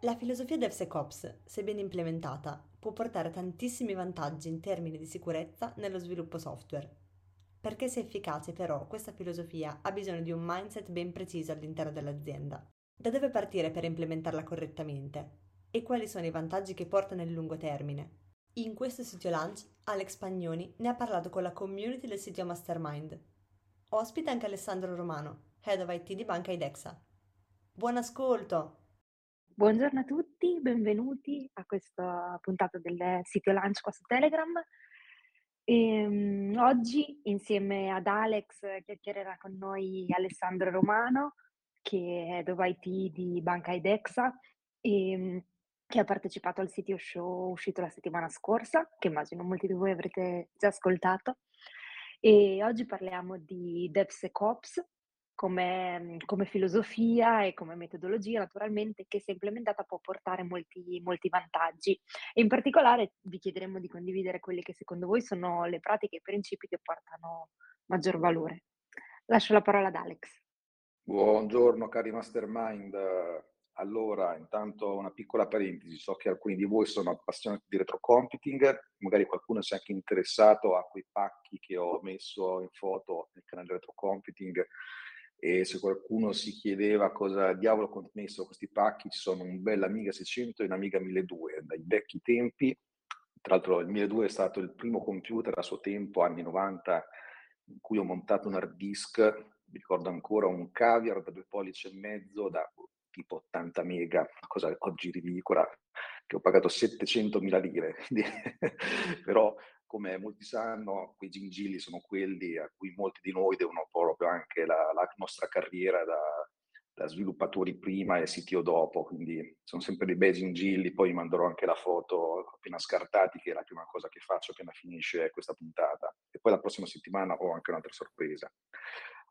La filosofia DevSecOps, se ben implementata, può portare tantissimi vantaggi in termini di sicurezza nello sviluppo software. Perché sia efficace però questa filosofia ha bisogno di un mindset ben preciso all'interno dell'azienda. Da dove partire per implementarla correttamente? E quali sono i vantaggi che porta nel lungo termine? In questo sito lunch Alex Pagnoni ne ha parlato con la community del sito Mastermind. Ospita anche Alessandro Romano, Head of IT di Banca Idexa. Buon ascolto! Buongiorno a tutti, benvenuti a questa puntata del sito lunch qua su Telegram. E, um, oggi insieme ad Alex chiacchiererà con noi Alessandro Romano, che è Head of IT di Banca Idexa e um, che ha partecipato al City Show uscito la settimana scorsa, che immagino molti di voi avrete già ascoltato. E oggi parliamo di DevSecOps come, come filosofia e come metodologia, naturalmente, che se implementata può portare molti, molti vantaggi. E in particolare vi chiederemo di condividere quelli che secondo voi sono le pratiche e i principi che portano maggior valore. Lascio la parola ad Alex. Buongiorno cari mastermind. Allora, intanto una piccola parentesi, so che alcuni di voi sono appassionati di retrocomputing, magari qualcuno si è anche interessato a quei pacchi che ho messo in foto nel canale retrocomputing e se qualcuno si chiedeva cosa diavolo messo questi pacchi, ci sono un bel Amiga 600 e un Amiga 1200 dai vecchi tempi, tra l'altro il 1200 è stato il primo computer a suo tempo, anni 90, in cui ho montato un hard disk, mi ricordo ancora un caviar da due pollici e mezzo da tipo 80 mega, cosa oggi ridicola, che ho pagato 700.000 lire, però come molti sanno, quei gingilli sono quelli a cui molti di noi devono proprio anche la, la nostra carriera da, da, sviluppatori prima e CTO dopo, quindi sono sempre dei bei gingilli, poi manderò anche la foto appena scartati, che è la prima cosa che faccio appena finisce questa puntata. E poi la prossima settimana ho anche un'altra sorpresa.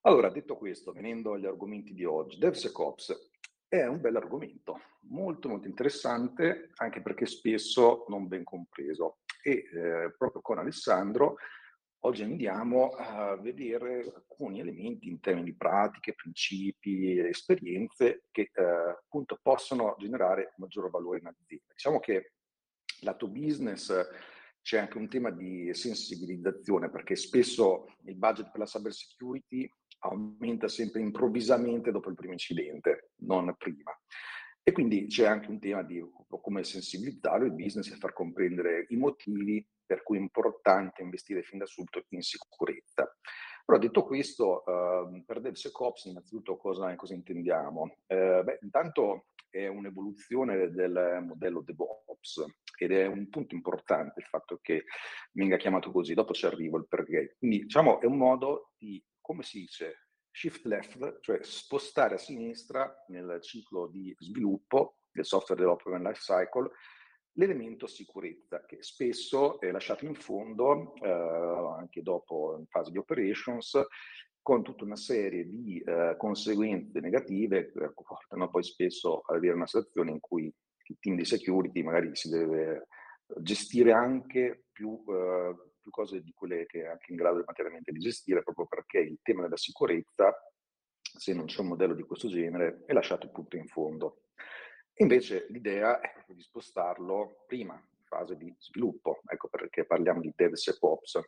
Allora, detto questo, venendo agli argomenti di oggi, DevSecOps è un bel argomento, molto molto interessante, anche perché spesso non ben compreso. E eh, proprio con Alessandro oggi andiamo a vedere alcuni elementi in termini di pratiche, principi, esperienze che eh, appunto possono generare maggior valore in azienda. Diciamo che lato business c'è anche un tema di sensibilizzazione perché spesso il budget per la cyber security aumenta sempre improvvisamente dopo il primo incidente, non prima. E quindi c'è anche un tema di come sensibilizzare il business e far comprendere i motivi per cui è importante investire fin da subito in sicurezza. Però detto questo, uh, per DevSecOps innanzitutto cosa, cosa intendiamo? Uh, beh, intanto è un'evoluzione del modello DevOps ed è un punto importante il fatto che venga chiamato così, dopo ci arrivo il perché. Quindi diciamo è un modo di come si dice, shift left, cioè spostare a sinistra nel ciclo di sviluppo del software development life cycle l'elemento sicurezza che spesso è lasciato in fondo eh, anche dopo in fase di operations con tutta una serie di eh, conseguenze negative che portano poi spesso ad avere una situazione in cui il team di security magari si deve gestire anche più eh, più cose di quelle che è anche in grado materialmente di gestire, proprio perché il tema della sicurezza, se non c'è un modello di questo genere, è lasciato tutto in fondo. Invece l'idea è proprio di spostarlo prima, in fase di sviluppo, ecco perché parliamo di DevSecOps.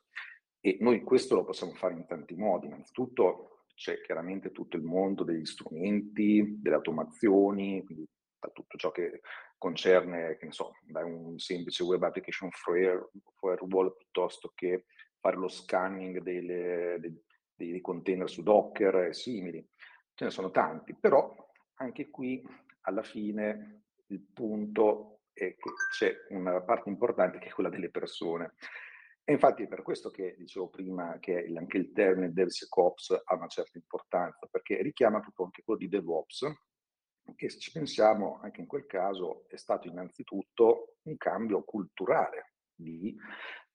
E noi questo lo possiamo fare in tanti modi. Innanzitutto c'è chiaramente tutto il mondo degli strumenti, delle automazioni, quindi da tutto ciò che concerne, che so, da un semplice web application firewall piuttosto che fare lo scanning delle, dei, dei container su Docker e simili. Ce ne sono tanti, però anche qui alla fine il punto è che c'è una parte importante che è quella delle persone. E infatti è per questo che dicevo prima che anche il termine DevSecOps ha una certa importanza, perché richiama proprio anche quello di DevOps, che se ci pensiamo anche in quel caso è stato innanzitutto un cambio culturale di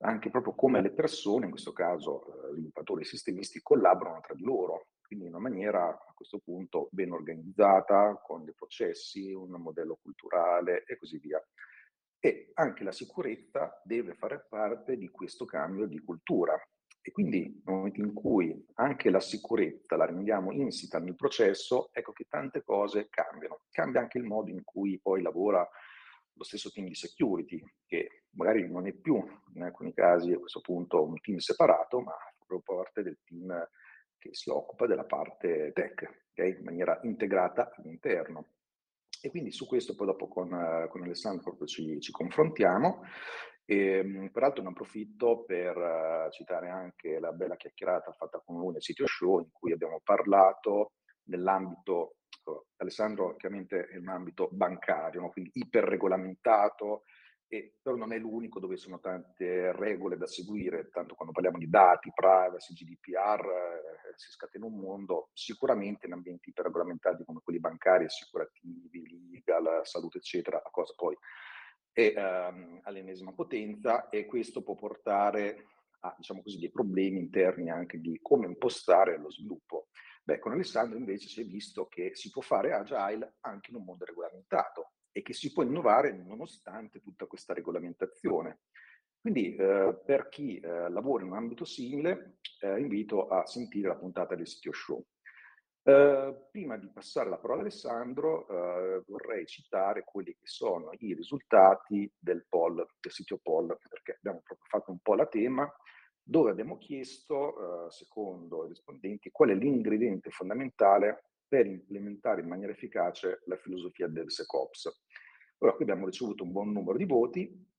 anche proprio come le persone, in questo caso eh, sviluppatori e sistemisti, collaborano tra di loro, quindi in una maniera a questo punto ben organizzata, con dei processi, un modello culturale e così via. E anche la sicurezza deve fare parte di questo cambio di cultura. E quindi nel momento in cui anche la sicurezza la rendiamo insita nel processo, ecco che tante cose cambiano. Cambia anche il modo in cui poi lavora lo stesso team di security, che magari non è più in alcuni casi a questo punto un team separato, ma proprio parte del team che si occupa della parte tech, okay? in maniera integrata all'interno. E quindi su questo poi dopo con, con Alessandro ci, ci confrontiamo. E, ehm, peraltro ne approfitto per uh, citare anche la bella chiacchierata fatta con lui nel sito show in cui abbiamo parlato nell'ambito, Alessandro chiaramente è un ambito bancario, no? quindi iperregolamentato, e, però non è l'unico dove sono tante regole da seguire, tanto quando parliamo di dati, privacy, GDPR, eh, si scatena un mondo, sicuramente in ambienti iperregolamentati come quelli bancari, assicurativi, legal, salute, eccetera, la cosa poi è um, all'ennesima potenza e questo può portare a, diciamo così, dei problemi interni anche di come impostare lo sviluppo. Beh, con Alessandro invece si è visto che si può fare agile anche in un mondo regolamentato e che si può innovare nonostante tutta questa regolamentazione. Quindi eh, per chi eh, lavora in un ambito simile, eh, invito a sentire la puntata del sito show. Uh, prima di passare la parola a Alessandro, uh, vorrei citare quelli che sono i risultati del poll, del sito poll, perché abbiamo proprio fatto un po' la tema, dove abbiamo chiesto, uh, secondo i rispondenti, qual è l'ingrediente fondamentale per implementare in maniera efficace la filosofia del SecOps. Ora, qui abbiamo ricevuto un buon numero di voti,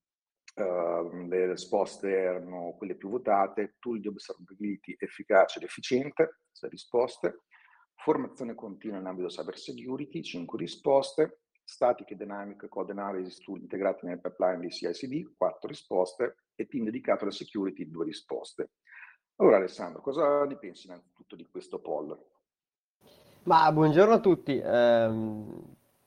le risposte erano quelle più votate, tool di observability efficace ed efficiente, 6 risposte, formazione continua in ambito cyber security, 5 risposte, static e dynamic code analysis tool integrati nel pipeline di CI/CD, 4 risposte e team dedicato alla security, 2 risposte. Allora Alessandro, cosa ne pensi innanzitutto di questo poll? Ma buongiorno a tutti. Eh,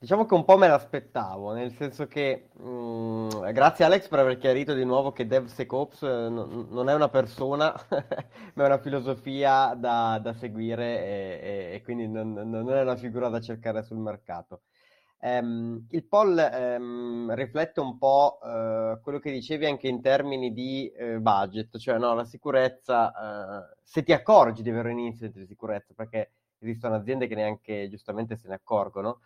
diciamo che un po' me l'aspettavo, nel senso che mh, mm, grazie Alex per aver chiarito di nuovo che DevSecOps eh, n- non è una persona, ma è una filosofia da, da seguire e, e, e quindi non, non, è una figura da cercare sul mercato. Um, il poll um, riflette un po' uh, quello che dicevi anche in termini di uh, budget, cioè no, la sicurezza, uh, se ti accorgi di avere un incident di sicurezza, perché esistono aziende che neanche giustamente se ne accorgono,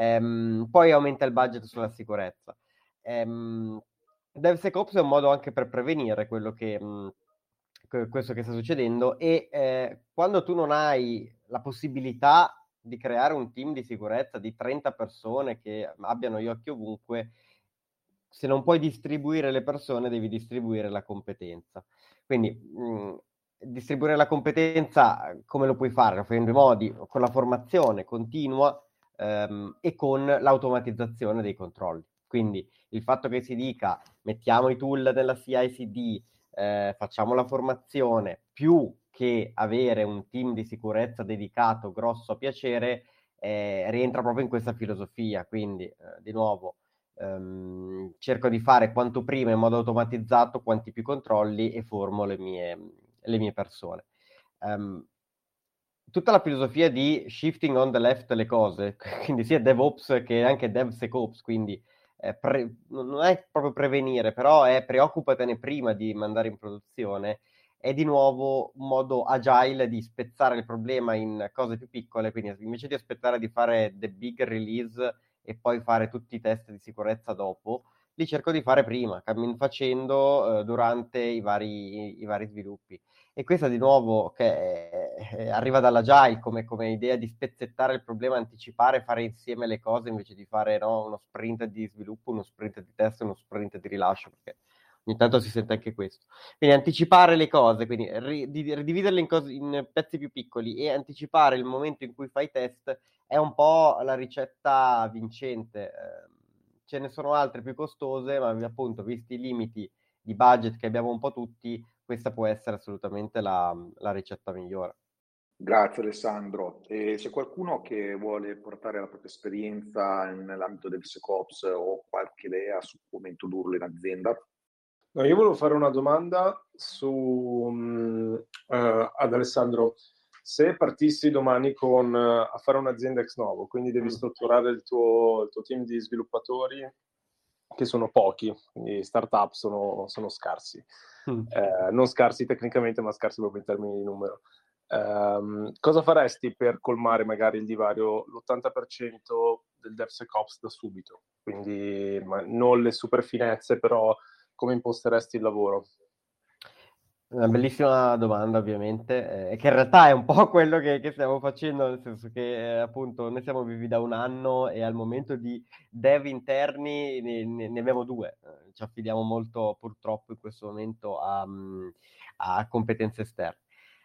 um, poi aumenta il budget sulla sicurezza. Um, DevSecOps è un modo anche per prevenire quello che, mh, questo che sta succedendo e eh, quando tu non hai la possibilità di creare un team di sicurezza di 30 persone che abbiano gli occhi ovunque, se non puoi distribuire le persone devi distribuire la competenza. Quindi mh, distribuire la competenza come lo puoi fare? Lo fai in due modi, con la formazione continua ehm, e con l'automatizzazione dei controlli. Quindi il fatto che si dica mettiamo i tool della CI/CD, eh, facciamo la formazione, più che avere un team di sicurezza dedicato grosso a piacere, eh, rientra proprio in questa filosofia. Quindi, eh, di nuovo, ehm, cerco di fare quanto prima in modo automatizzato, quanti più controlli e formo le mie, le mie persone. Um, tutta la filosofia di shifting on the left le cose, quindi sia DevOps che anche DevSecOps, quindi eh, pre- non è proprio prevenire, però è preoccupatene prima di mandare in produzione, è di nuovo un modo agile di spezzare il problema in cose più piccole, quindi invece di aspettare di fare the big release e poi fare tutti i test di sicurezza dopo, li cerco di fare prima, cammin facendo eh, durante i vari, i, i vari sviluppi. E questa di nuovo che eh, arriva dall'agile come, come, idea di spezzettare il problema, anticipare, fare insieme le cose invece di fare no, uno sprint di sviluppo, uno sprint di test, uno sprint di rilascio, perché ogni tanto si sente anche questo. Quindi anticipare le cose, quindi ri- ridividerle in, cose, in, pezzi più piccoli e anticipare il momento in cui fai test è un po' la ricetta vincente. Eh, ce ne sono altre più costose, ma appunto, visti i limiti di di budget che abbiamo un po' tutti, questa può essere assolutamente la, la ricetta migliore. Grazie Alessandro. E c'è qualcuno che vuole portare la propria esperienza nell'ambito del SecOps o qualche idea su come introdurlo in azienda? No, io volevo fare una domanda su, um, uh, ad Alessandro. Se partissi domani con, uh, a fare un'azienda ex novo, quindi devi mm. strutturare il tuo, il tuo team di sviluppatori, che sono pochi, quindi startup sono, sono scarsi. Mm. Eh, non scarsi tecnicamente, ma scarsi proprio in termini di numero. Um, cosa faresti per colmare magari il divario, l'80% del DevSecOps da subito? Quindi non le super finezze, però come imposteresti il lavoro? Una bellissima domanda, ovviamente, eh, che in realtà è un po' quello che, che stiamo facendo, nel senso che eh, appunto noi siamo vivi da un anno e al momento di dev interni ne, ne, ne abbiamo due. Eh, ci affidiamo molto purtroppo in questo momento a, a competenze esterne.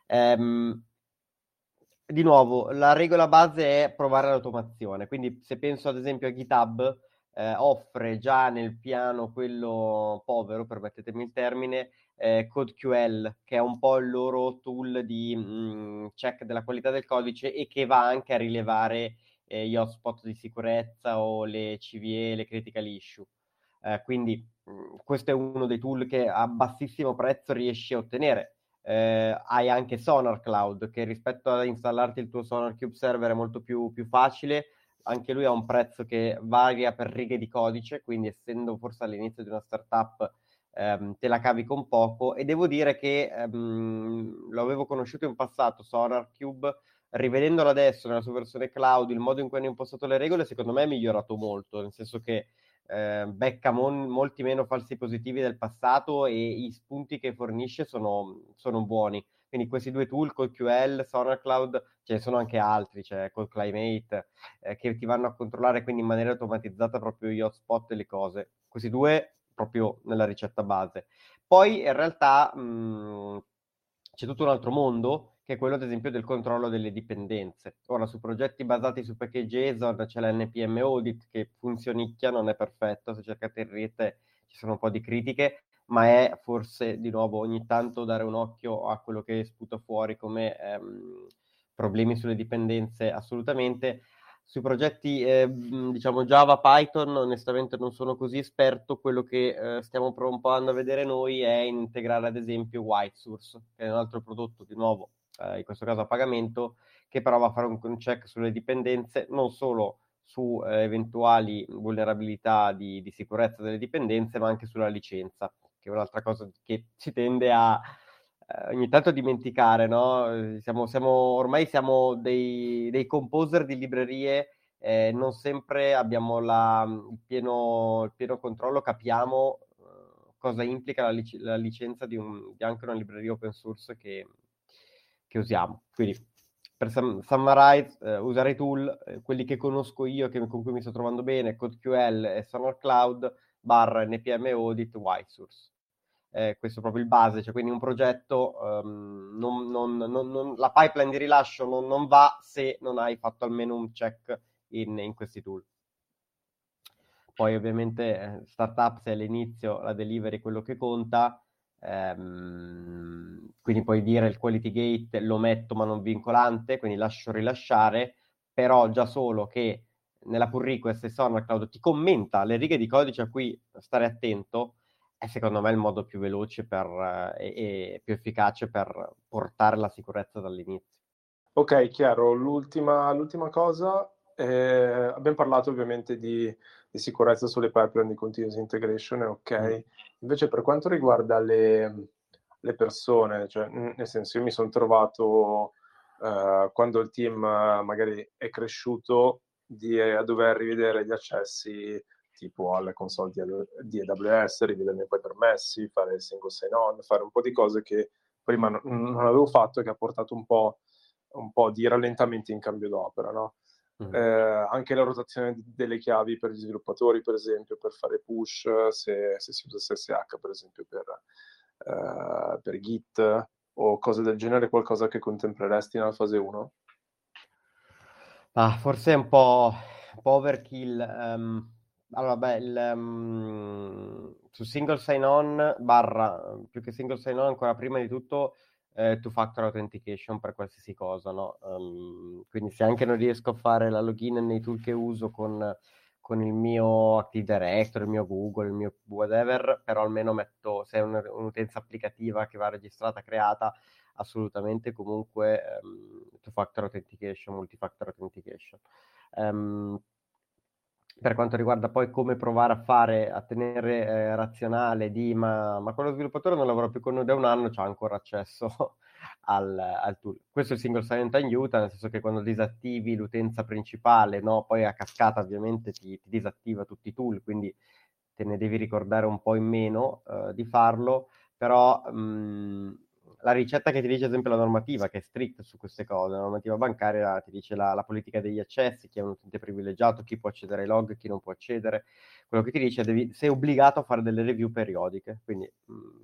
Ehm, di nuovo, la regola base è provare l'automazione, quindi se penso ad esempio a GitHub, eh, offre già nel piano quello povero, permettetemi il termine, eh, CodeQL, che è un po' il loro tool di mh, mm, check della qualità del codice e che va anche a rilevare eh, gli hotspot di sicurezza o le CVE, le critical issue. Eh, quindi mh, mm, questo è uno dei tool che a bassissimo prezzo riesci a ottenere eh, hai anche Sonar Cloud che rispetto a installarti il tuo Sonar Cube server è molto più, più facile anche lui ha un prezzo che varia per righe di codice quindi essendo forse all'inizio di una startup ehm, te la cavi con poco e devo dire che ehm, lo avevo conosciuto in passato Sonar Cube rivedendolo adesso nella sua versione cloud il modo in cui hanno impostato le regole secondo me è migliorato molto nel senso che eh, becca mon- molti meno falsi positivi del passato e i spunti che fornisce sono, sono buoni. Quindi questi due tool, CodeQL, SonarCloud, ce ne sono anche altri, cioè CodeClimate, eh, che ti vanno a controllare quindi in maniera automatizzata proprio gli hotspot e le cose. Questi due proprio nella ricetta base. Poi in realtà mh, mm, c'è tutto un altro mondo che è quello ad esempio del controllo delle dipendenze. Ora, su progetti basati su package JSON c'è l'NPM Audit che funzionicchia, non è perfetto, se cercate in rete ci sono un po' di critiche, ma è forse di nuovo ogni tanto dare un occhio a quello che sputa fuori come ehm, problemi sulle dipendenze assolutamente. Sui progetti eh, diciamo Java, Python, onestamente non sono così esperto, quello che eh, stiamo provando a vedere noi è integrare ad esempio White Source, che è un altro prodotto di nuovo eh, in questo caso a pagamento, che però va a fare un check sulle dipendenze, non solo su eh, eventuali vulnerabilità di, di, sicurezza delle dipendenze, ma anche sulla licenza, che è un'altra cosa che si tende a ogni tanto dimenticare, no? Siamo, siamo, ormai siamo dei, dei composer di librerie eh, non sempre abbiamo la, il, pieno, il, pieno, controllo, capiamo uh, cosa implica la, lic- la licenza di, un, di, anche una libreria open source che, che usiamo. Quindi per sum- summarize, eh, usare i tool, eh, quelli che conosco io, che, con cui mi sto trovando bene, CodeQL e Sonar Cloud, barra NPM Audit, White Source. Eh, questo è proprio il base, cioè quindi un progetto, um, non, non, non, la pipeline di rilascio non, va se non hai fatto almeno un check in, in questi tool. Poi ovviamente eh, startup se all'inizio la delivery è quello che conta, Ehm, quindi puoi dire il quality gate lo metto ma non vincolante, quindi lascio rilasciare, però già solo che nella pull request e SonarCloud ti commenta le righe di codice a cui stare attento, è secondo me il modo più veloce per, eh, e, più efficace per portare la sicurezza dall'inizio. Ok, chiaro. L'ultima, l'ultima cosa, eh, abbiamo parlato ovviamente di di sicurezza sulle pipeline di continuous integration ok. Mm. Invece per quanto riguarda le, le persone, cioè, nel senso io mi sono trovato uh, quando il team magari è cresciuto di, a dover rivedere gli accessi tipo alle console di, di AWS, rivederne poi permessi, fare il single sign-on, fare un po' di cose che prima non, non avevo fatto e che ha portato un po', un po' di rallentamenti in cambio d'opera, no? Mm. Eh, anche la rotazione delle chiavi per gli sviluppatori, per esempio, per fare push, se, se si usa SSH, per esempio, per, eh, per Git o cose del genere, qualcosa che contempleresti nella fase 1? Ah, forse è un po', un po overkill. Um, allora, beh, il, um, su single sign-on barra, più che single sign-on, ancora prima di tutto, eh, two-factor authentication per qualsiasi cosa, no? Um, quindi se anche non riesco a fare la login nei tool che uso con, con il mio Active Directory, il mio Google, il mio whatever, però almeno metto, se è un, un'utenza applicativa che va registrata, creata, assolutamente comunque um, two-factor authentication, multi-factor authentication. Um, per quanto riguarda poi come provare a fare, a tenere eh, razionale di ma, ma quello sviluppatore non lavora più con noi da un anno, c'ha ancora accesso al, al, tool. Questo è il single sign aiuta, nel senso che quando disattivi l'utenza principale, no, poi a cascata ovviamente ti, ti, disattiva tutti i tool, quindi te ne devi ricordare un po' in meno eh, di farlo, però mh, la ricetta che ti dice, ad esempio, la normativa, che è stretta su queste cose, la normativa bancaria ti dice la, la, politica degli accessi, chi è un utente privilegiato, chi può accedere ai log, chi non può accedere. Quello che ti dice è sei obbligato a fare delle review periodiche. Quindi, mh, mm,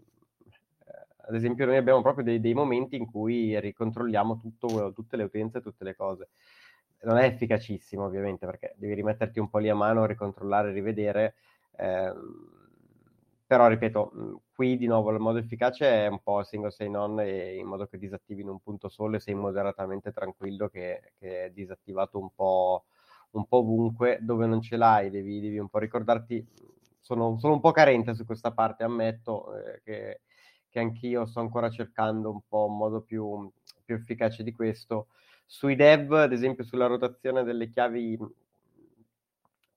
ad esempio, noi abbiamo proprio dei, dei momenti in cui ricontrolliamo tutto, tutte le utenze, tutte le cose. Non è efficacissimo, ovviamente, perché devi rimetterti un po' lì a mano, ricontrollare, rivedere. Eh, però ripeto, mm, qui di nuovo il modo efficace è un po' single sign on e in modo che disattivi in un punto solo e sei moderatamente tranquillo che, che è disattivato un po', un po' ovunque, dove non ce l'hai devi, devi un po' ricordarti, sono, sono, un po' carente su questa parte, ammetto eh, che, che anch'io sto ancora cercando un po' un modo più, più efficace di questo. Sui dev, ad esempio sulla rotazione delle chiavi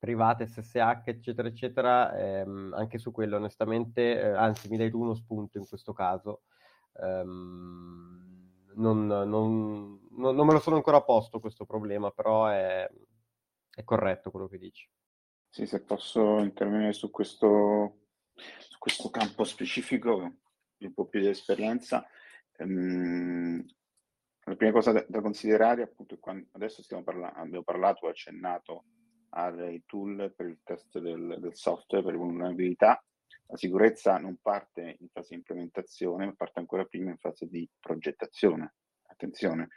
private, SSH, eccetera, eccetera, ehm, anche su quello onestamente, eh, anzi mi dai tu uno spunto in questo caso. Um, non, non, non, non, me lo sono ancora posto questo problema, però è, è, corretto quello che dici. Sì, se posso intervenire su questo, su questo campo specifico, un po' più di esperienza, um, la prima cosa da, considerare appunto è quando adesso stiamo parlando, abbiamo parlato, accennato ai tool per il test del, del software per vulnerabilità. La sicurezza non parte in fase di implementazione, ma parte ancora prima in fase di progettazione. Attenzione,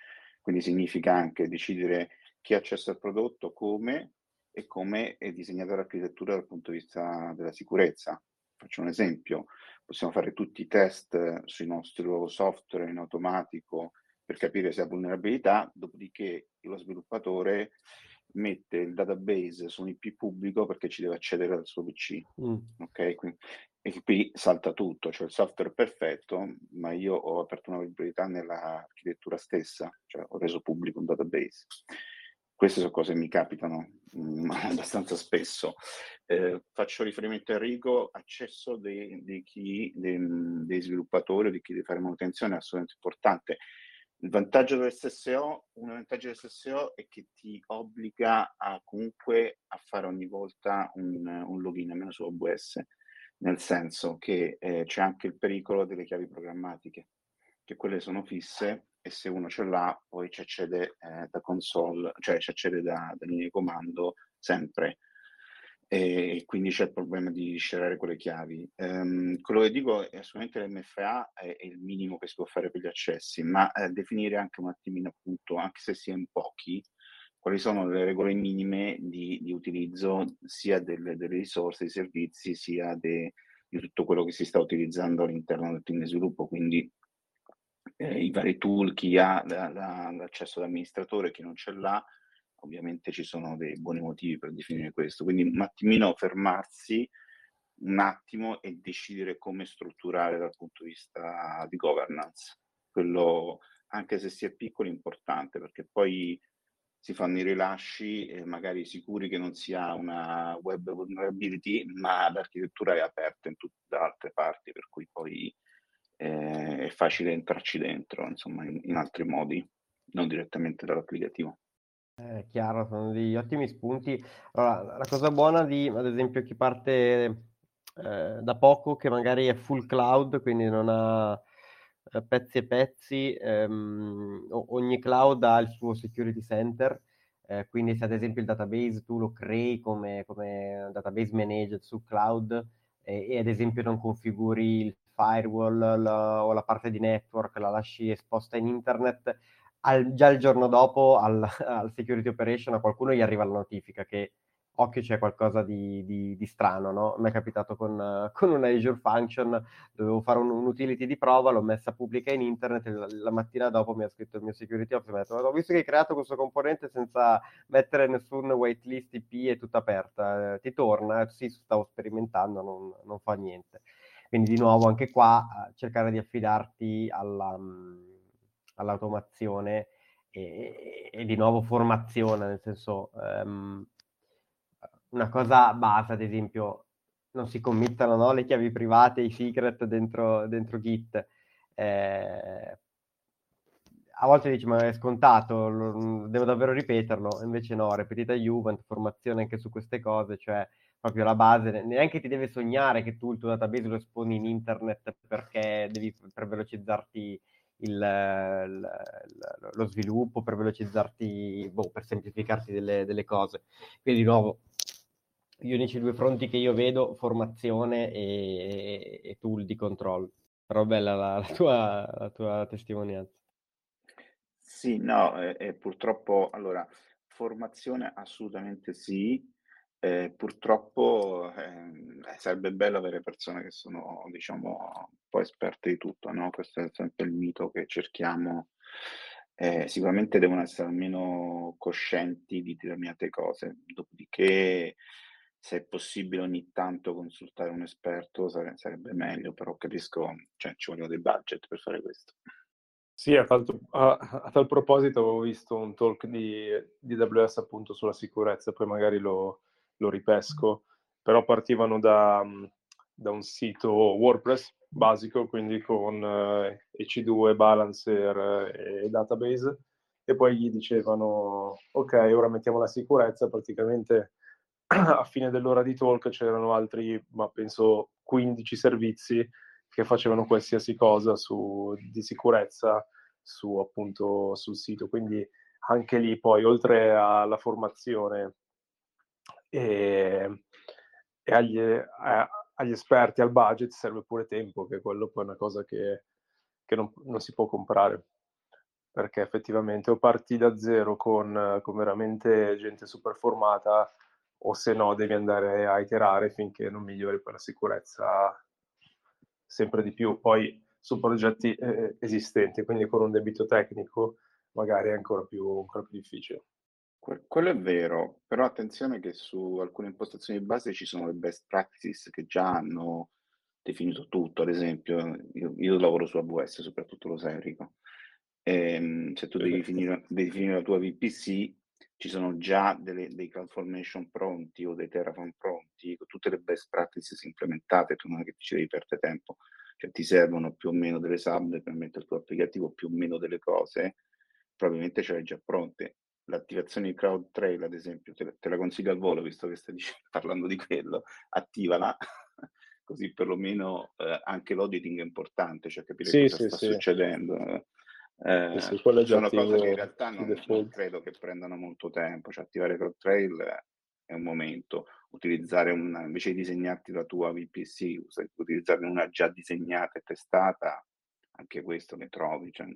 quindi significa anche decidere chi ha accesso al prodotto, come e come è disegnata l'architettura dal punto di vista della sicurezza. Faccio un esempio, possiamo fare tutti i test sui nostri software in automatico per capire se ha vulnerabilità, dopodiché lo sviluppatore mette il database su un IP pubblico perché ci deve accedere dal suo PC. Mm. Ok? Quindi, e qui salta tutto, cioè il software è perfetto, ma io ho aperto una vulnerabilità nell'architettura stessa, cioè ho reso pubblico un database. Queste sono cose che mi capitano mm, abbastanza spesso. Eh, faccio riferimento a Enrico, accesso dei, dei, chi, dei, dei sviluppatori, di chi deve fare manutenzione è assolutamente importante il vantaggio del SSO, un vantaggio del SSO è che ti obbliga a comunque a fare ogni volta un, un login, almeno su OBS, nel senso che eh, c'è anche il pericolo delle chiavi programmatiche, che quelle sono fisse e se uno ce l'ha poi ci accede eh, da console, cioè ci accede da, da linea di comando sempre e quindi c'è il problema di scerare quelle chiavi. Um, quello che dico è assolutamente l'MFA è, è, il minimo che si può fare per gli accessi, ma eh, definire anche un attimino appunto, anche se si è in pochi, quali sono le regole minime di, di utilizzo sia delle, delle, risorse, dei servizi, sia de, di tutto quello che si sta utilizzando all'interno del team di sviluppo, quindi eh, i vari tool, chi ha la, la, l'accesso all'amministratore, chi non ce l'ha, ovviamente ci sono dei buoni motivi per definire questo, quindi un attimino fermarsi un attimo e decidere come strutturare dal punto di vista di governance. Quello, anche se si è piccoli, è importante perché poi si fanno i rilasci e magari sicuri che non sia una web vulnerability, ma l'architettura è aperta in tutte le altre parti, per cui poi eh, è facile entrarci dentro, insomma, in, in altri modi, non direttamente dall'applicativo. È chiaro, sono degli ottimi spunti. Allora, la cosa buona di, ad esempio, chi parte eh, da poco, che magari è full cloud, quindi non ha eh, pezzi e pezzi, ehm, ogni cloud ha il suo security center, eh, quindi se ad esempio il database tu lo crei come, come database manager su cloud e ad esempio non configuri il firewall la, o la parte di network, la lasci esposta in internet, al, già il giorno dopo al, al, security operation a qualcuno gli arriva la notifica che occhio c'è qualcosa di, di, di strano, no? Mi è capitato con, con una Azure Function, dovevo fare un, un, utility di prova, l'ho messa pubblica in internet e la, la mattina dopo mi ha scritto il mio security officer, mi ha detto, ho visto che hai creato questo componente senza mettere nessun waitlist IP, è tutta aperta, eh, ti torna? Sì, stavo sperimentando, non, non, fa niente. Quindi di nuovo anche qua cercare di affidarti alla, all'automazione e, e, di nuovo formazione, nel senso... Um, una cosa base, ad esempio, non si committano no, le chiavi private, i secret dentro, dentro Git. Eh, a volte dici, ma è scontato, lo, devo davvero ripeterlo, invece no, ripetita Juvent, formazione anche su queste cose, cioè proprio la base, neanche ti deve sognare che tu il tuo database lo esponi in internet perché devi per velocizzarti il, il, lo sviluppo, per velocizzarti, boh, per semplificarti delle, delle cose. Quindi di nuovo gli unici due fronti che io vedo, formazione e, e tool di controllo. Però bella la, la, tua, la tua, testimonianza. Sì, no, eh, purtroppo, allora, formazione assolutamente sì, eh, purtroppo eh, sarebbe bello avere persone che sono, diciamo, un po' esperte di tutto, no? Questo è sempre il mito che cerchiamo. Eh, sicuramente devono essere almeno coscienti di determinate cose, dopodiché se è possibile ogni tanto consultare un esperto sare- sarebbe meglio, però capisco, cioè ci vogliono dei budget per fare questo. Sì, a tal, a, a tal proposito avevo visto un talk di, di AWS appunto sulla sicurezza, poi magari lo, lo ripesco, però partivano da, da, un sito WordPress basico, quindi con eh, EC2, Balancer eh, e database, e poi gli dicevano, ok, ora mettiamo la sicurezza, praticamente a fine dell'ora di talk c'erano altri, ma penso 15 servizi che facevano qualsiasi cosa su, di sicurezza su, appunto, sul sito. Quindi anche lì poi, oltre alla formazione e, e agli, a, agli, esperti, al budget, serve pure tempo, che quello poi è una cosa che, che non, non, si può comprare. Perché effettivamente o parti da zero con, con veramente gente super formata o se no devi andare a iterare finché non migliori poi la sicurezza sempre di più. Poi su progetti eh, esistenti, quindi con un debito tecnico magari è ancora più, ancora più difficile. Quello è vero, però attenzione che su alcune impostazioni di base ci sono le best practices che già hanno definito tutto, ad esempio io, io lavoro su AWS, soprattutto lo sai Enrico, ehm, se tu devi finire, devi finire la tua VPC ci sono già delle, dei CloudFormation pronti o dei Terraform pronti, con tutte le best practices implementate, tu non è che ci devi perdere tempo, cioè ti servono più o meno delle sub per mettere il tuo applicativo, più o meno delle cose, probabilmente ce le hai già pronte. L'attivazione di CrowdTrail, ad esempio, te, te la consiglio al volo, visto che stai parlando di quello, attivala, così perlomeno eh, anche l'auditing è importante, cioè capire sì, cosa sì, sta sì. succedendo. Eh, sì, sono cose che in realtà non, non, credo che prendano molto tempo, cioè attivare CloudTrail è un momento, utilizzare una, invece di disegnarti la tua VPC, utilizzarne una già disegnata e testata, anche questo ne trovi, cioè,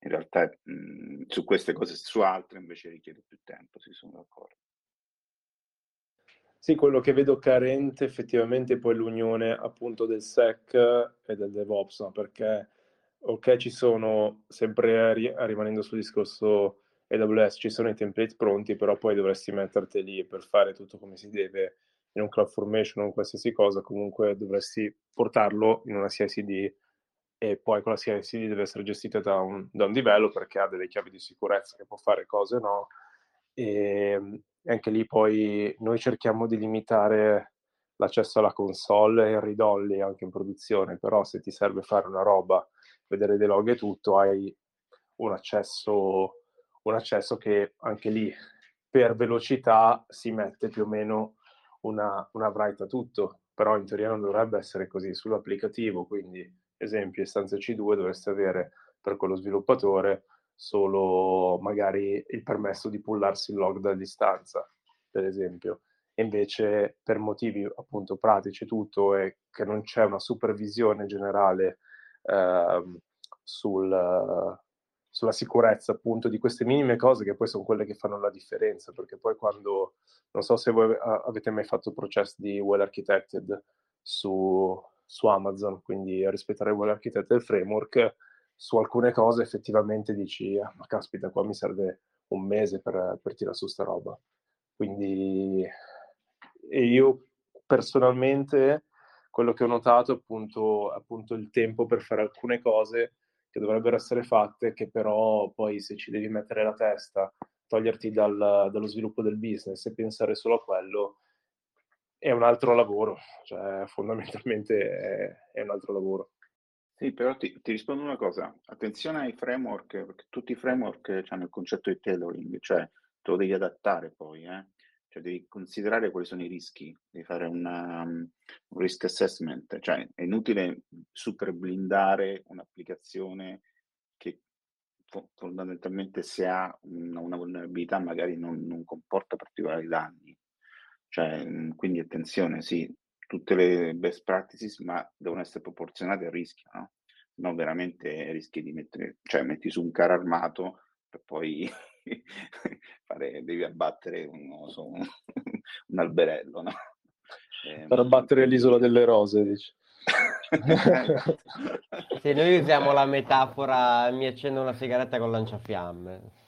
in realtà mh, su queste cose, su altre invece richiede più tempo, si sono d'accordo. Sì, quello che vedo carente effettivamente è poi l'unione appunto del SEC e del DevOps, no? perché ok, ci sono, sempre ri- rimanendo sul discorso AWS, ci sono i template pronti, però poi dovresti metterteli per fare tutto come si deve in un CloudFormation o in qualsiasi cosa, comunque dovresti portarlo in una CICD e poi quella CICD deve essere gestita da un, da un developer che ha delle chiavi di sicurezza che può fare cose no. E anche lì poi noi cerchiamo di limitare l'accesso alla console e read anche in produzione, però se ti serve fare una roba vedere dei log e tutto, hai un accesso, un accesso che anche lì per velocità si mette più o meno una, una a tutto, però in teoria non dovrebbe essere così sull'applicativo, quindi esempio istanza C2 dovreste avere per quello sviluppatore solo magari il permesso di pullarsi il log da distanza, per esempio. E invece per motivi appunto pratici tutto e che non c'è una supervisione generale Ehm, sul, sulla sicurezza appunto di queste minime cose che poi sono quelle che fanno la differenza, perché poi quando, non so se voi avete mai fatto processi di well architected su, su Amazon, quindi a rispettare well architected framework, su alcune cose effettivamente dici, ah, ma caspita, qua mi serve un mese per, per tirare su sta roba. Quindi io personalmente quello che ho notato appunto, appunto il tempo per fare alcune cose che dovrebbero essere fatte, che però poi se ci devi mettere la testa, toglierti dal, dallo sviluppo del business e pensare solo a quello, è un altro lavoro, cioè fondamentalmente è, è un altro lavoro. Sì, però ti, ti, rispondo una cosa, attenzione ai framework, perché tutti i framework hanno il concetto di tailoring, cioè te lo devi adattare poi, eh? cioè devi considerare quali sono i rischi, devi fare una, um, un risk assessment, cioè è inutile super blindare un'applicazione che fo- fondamentalmente se ha una, una vulnerabilità magari non, non, comporta particolari danni. Cioè, mm, quindi attenzione, sì, tutte le best practices, ma devono essere proporzionate al rischio, no? No, veramente rischi di mettere, cioè metti su un carro armato per poi fare, devi abbattere un, so, un, un alberello, no? Eh, per abbattere l'isola delle rose, dici. Se noi usiamo la metafora mi accendo una sigaretta con lanciafiamme.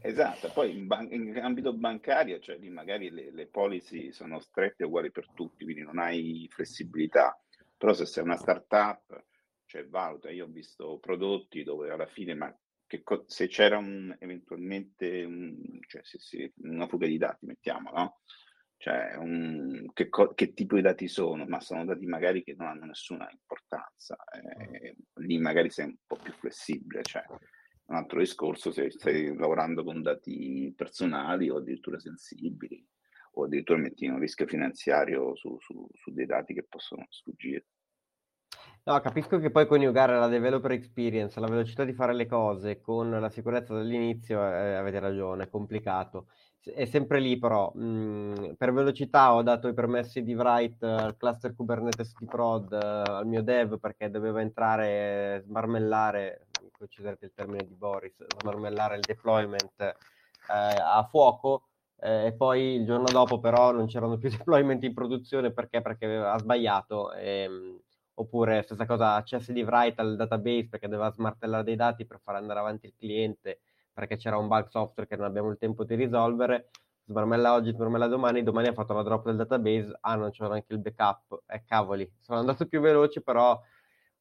Esatto, poi in, ban- in, ambito bancario, cioè lì magari le, le policy sono strette uguali per tutti, quindi non hai flessibilità. Però se sei una startup, cioè valuta, io ho visto prodotti dove alla fine, ma co- se c'era un, eventualmente un, cioè se, se, una fuga di dati, mettiamo, no? Cioè, un, che, co- che, tipo di dati sono? Ma sono dati magari che non hanno nessuna importanza. Eh, lì magari sei un po' più flessibile. Cioè, un altro discorso se stai lavorando con dati personali o addirittura sensibili, o addirittura metti un rischio finanziario su, su, su dei dati che possono sfuggire. No, capisco che poi coniugare la developer experience, la velocità di fare le cose con la sicurezza dall'inizio, eh, avete ragione, è complicato. È sempre lì però, mh, mm, per velocità ho dato i permessi di write al cluster Kubernetes di prod uh, al mio dev perché doveva entrare, smarmellare, considerate il termine di Boris, smarmellare il deployment eh, a fuoco eh, e poi il giorno dopo però non c'erano più deployment in produzione perché, perché aveva sbagliato. E, mm, oppure stessa cosa accessi di write al database perché doveva smartellare dei dati per far andare avanti il cliente perché c'era un bug software che non abbiamo il tempo di risolvere smarmella oggi, smarmella domani, domani ha fatto la drop del database, ah non c'era neanche il backup, eh cavoli, sono andato più veloce però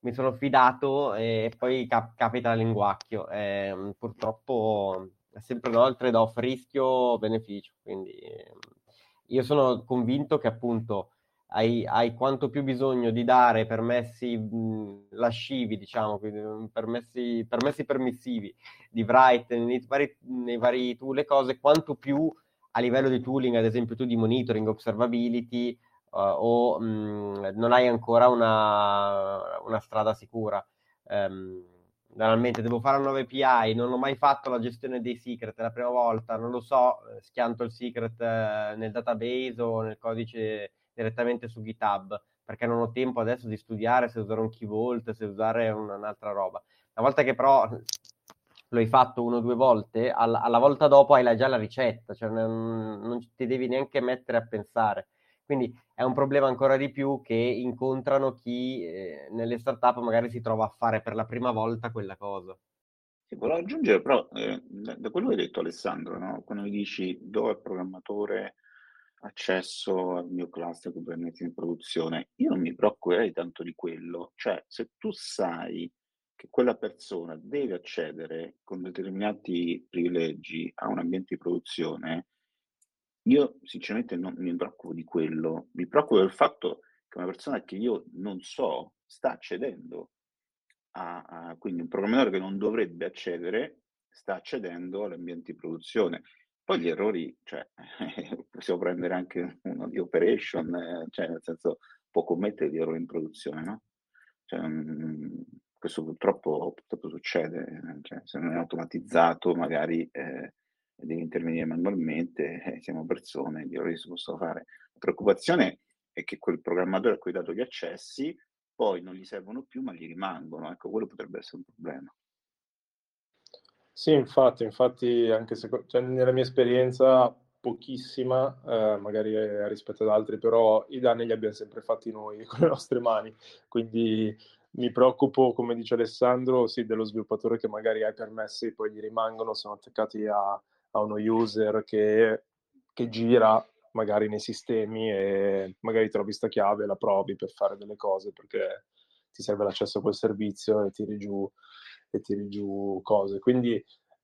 mi sono fidato e poi cap- capita l'inguacchio, eh, purtroppo è sempre no, il trade-off rischio-beneficio, quindi eh, io sono convinto che appunto hai, hai, quanto più bisogno di dare permessi mh, lascivi, diciamo, quindi permessi, permessi permissivi di write nei vari, nei vari tool e cose, quanto più a livello di tooling, ad esempio tu di monitoring, observability, o mh, non hai ancora una, una strada sicura. Um, banalmente devo fare una nuova API, non ho mai fatto la gestione dei secret, è la prima volta, non lo so, schianto il secret eh, nel database o nel codice direttamente su GitHub perché non ho tempo adesso di studiare se usare un key vault, se usare un'altra roba. Una volta che però lo hai fatto uno o due volte, alla, volta dopo hai già la ricetta, cioè non ti devi neanche mettere a pensare. Quindi è un problema ancora di più che incontrano chi eh, nelle startup magari si trova a fare per la prima volta quella cosa. Sì, volevo aggiungere però, eh, da quello che hai detto Alessandro, no? quando mi dici dove il programmatore accesso al mio cluster Kubernetes in produzione, io non mi preoccuperei tanto di quello, cioè se tu sai che quella persona deve accedere con determinati privilegi a un ambiente di produzione, io sinceramente non mi preoccupo di quello, mi preoccupo del fatto che una persona che io non so sta accedendo a, a quindi un programmatore che non dovrebbe accedere sta accedendo all'ambiente di produzione. Poi gli errori, cioè, possiamo prendere anche uno di operation, cioè nel senso può commettere gli errori in produzione, no? Cioè, mm, questo purtroppo, purtroppo succede, cioè, se non è automatizzato magari eh, devi intervenire manualmente, eh, siamo persone, gli errori si possono fare. La preoccupazione è che quel programmatore a cui hai dato gli accessi poi non gli servono più ma gli rimangono, ecco, quello potrebbe essere un problema. Sì, infatti, infatti anche se, cioè, nella mia esperienza pochissima, eh, magari eh, rispetto ad altri, però i danni li abbiamo sempre fatti noi con le nostre mani, quindi mi preoccupo, come dice Alessandro, sì, dello sviluppatore che magari ha i permessi, poi gli rimangono, sono attaccati a, a uno user che, che, gira magari nei sistemi e magari trovi sta chiave, la provi per fare delle cose perché ti serve l'accesso a quel servizio e tiri giù, e tiri giù cose. Quindi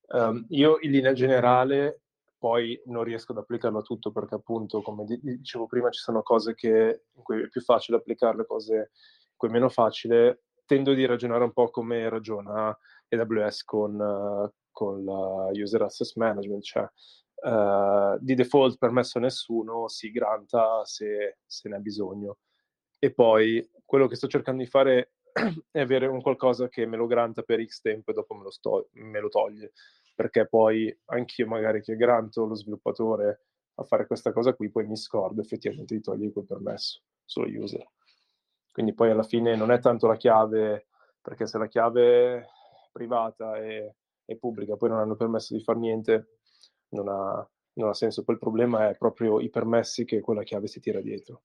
um, io in linea generale poi non riesco ad applicarlo a tutto perché appunto, come dicevo prima, ci sono cose che, in cui è più facile applicarle, cose in cui è meno facile. Tendo di ragionare un po' come ragiona AWS con, uh, con la User Access Management, cioè uh, di default permesso a nessuno, si granta se, se ne ha bisogno. E poi quello che sto cercando di fare è avere un qualcosa che me lo granta per X tempo e dopo me lo, sto, me lo toglie perché poi anch'io magari che granto lo sviluppatore a fare questa cosa qui, poi mi scordo effettivamente di togliere quel permesso solo user. Quindi poi alla fine non è tanto la chiave, perché se la chiave è privata e, e pubblica poi non hanno permesso di fare niente, non ha, non ha senso. Il problema è proprio i permessi che quella chiave si tira dietro.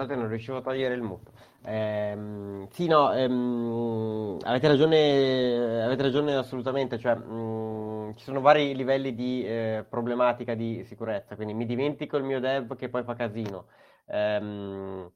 Non riuscivo a togliere il muto. Ehm, sì, no, ehm, avete ragione, avete ragione assolutamente, cioè, mh, ci sono vari livelli di eh, problematica di sicurezza, quindi mi dimentico il mio dev che poi fa casino. Ehm,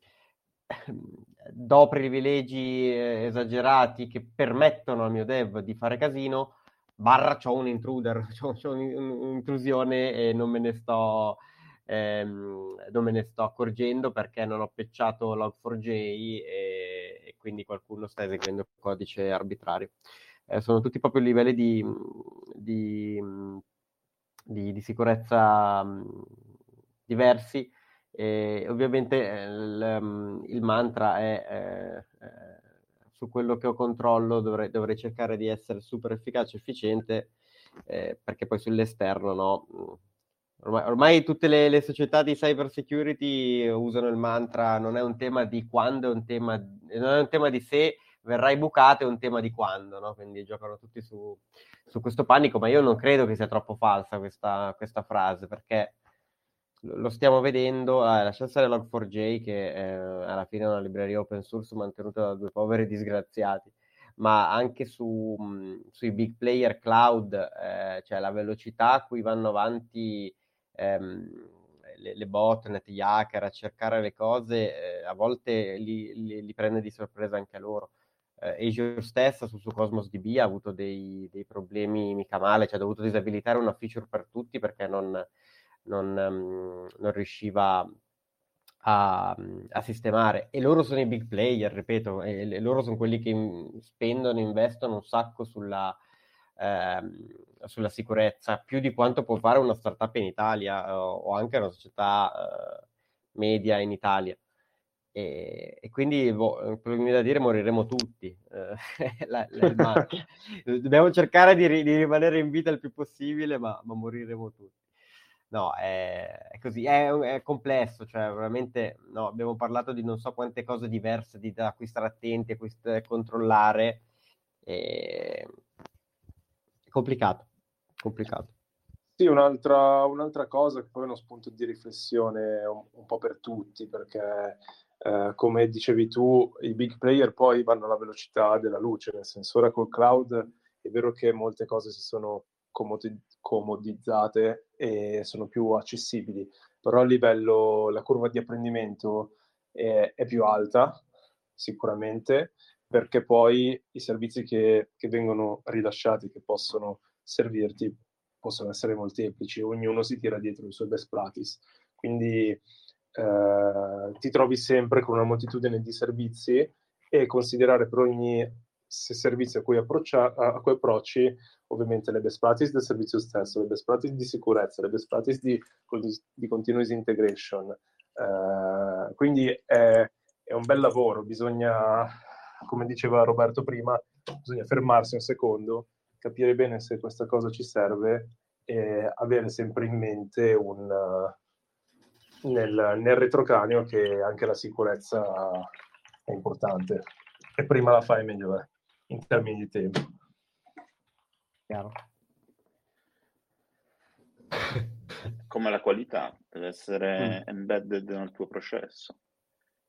do privilegi eh, esagerati che permettono al mio dev di fare casino, barra c'ho un intruder, c'ho, c'ho un'intrusione e non me ne sto ehm, non me ne sto accorgendo perché non ho pecciato log4j e, e quindi qualcuno sta eseguendo codice arbitrario. Eh, sono tutti proprio livelli di, di, di, di sicurezza mh, diversi e ovviamente eh, il, il, mantra è eh, eh, su quello che ho controllo dovrei, dovrei, cercare di essere super efficace efficiente eh, perché poi sull'esterno no, Ormai, ormai tutte le, le, società di cyber security usano il mantra non è un tema di quando, è un tema, non è un tema di se verrai bucato, è un tema di quando, no? quindi giocano tutti su, su, questo panico, ma io non credo che sia troppo falsa questa, questa frase, perché lo stiamo vedendo, eh, lascia stare Log4j che eh, alla fine è una libreria open source mantenuta da due poveri disgraziati, ma anche su, mh, sui big player cloud, eh, cioè la velocità a cui vanno avanti ehm, le, le, botnet, gli hacker a cercare le cose, eh, a volte li, li, li, prende di sorpresa anche a loro. Eh, Azure stessa su, su Cosmos DB ha avuto dei, dei, problemi mica male, cioè ha dovuto disabilitare una feature per tutti perché non, non, um, non riusciva a, a, sistemare. E loro sono i big player, ripeto, e, e loro sono quelli che spendono, investono un sacco sulla, ehm, sulla sicurezza, più di quanto può fare una startup in Italia o, o anche una società eh, media in Italia. E, e quindi boh, quello che mi da dire moriremo tutti. Eh, la, la, Dobbiamo cercare di, di, rimanere in vita il più possibile, ma, ma moriremo tutti. No, è, è così, è, è, complesso, cioè veramente no, abbiamo parlato di non so quante cose diverse di, da cui stare attenti, a cui controllare. E complicato, complicato. Sì, un'altra, un'altra, cosa che poi è uno spunto di riflessione un, un po' per tutti, perché eh, come dicevi tu, i big player poi vanno alla velocità della luce, nel senso ora col cloud è vero che molte cose si sono comodi- comodizzate e sono più accessibili, però a livello, la curva di apprendimento è, è più alta, sicuramente, perché poi i servizi che, che vengono rilasciati, che possono servirti, possono essere molteplici, ognuno si tira dietro i suoi best practice. Quindi eh, ti trovi sempre con una moltitudine di servizi e considerare per ogni servizio a cui approcci ovviamente le best practice del servizio stesso, le best practice di sicurezza, le best practice di, di continuous integration. Eh, quindi è, è, un bel lavoro, bisogna come diceva Roberto prima, bisogna fermarsi un secondo, capire bene se questa cosa ci serve e avere sempre in mente un, nel, nel retrocranio che anche la sicurezza è importante. E prima la fai meglio è, in termini di tempo. Chiaro. Come la qualità deve essere mm. embedded nel tuo processo.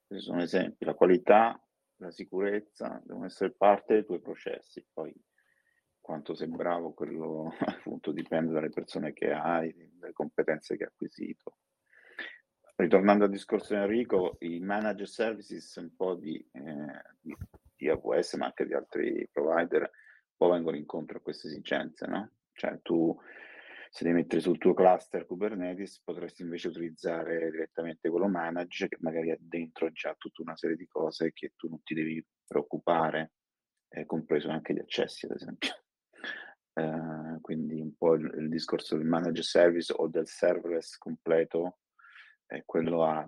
Questi sono esempi. La qualità, la sicurezza devono essere parte dei tuoi processi. Poi quanto sei bravo, quello appunto dipende dalle persone che hai, dalle competenze che hai acquisito. Ritornando al discorso di Enrico, i managed services un po' di, eh, di, di AWS ma anche di altri provider po' vengono incontro a queste esigenze, no? Cioè tu se devi mettere sul tuo cluster Kubernetes potresti invece utilizzare direttamente quello manage che magari ha dentro già tutta una serie di cose che tu non ti devi preoccupare, eh, compreso anche gli accessi ad esempio. Uh, quindi un po' il, il, discorso del managed service o del serverless completo, eh, quello ha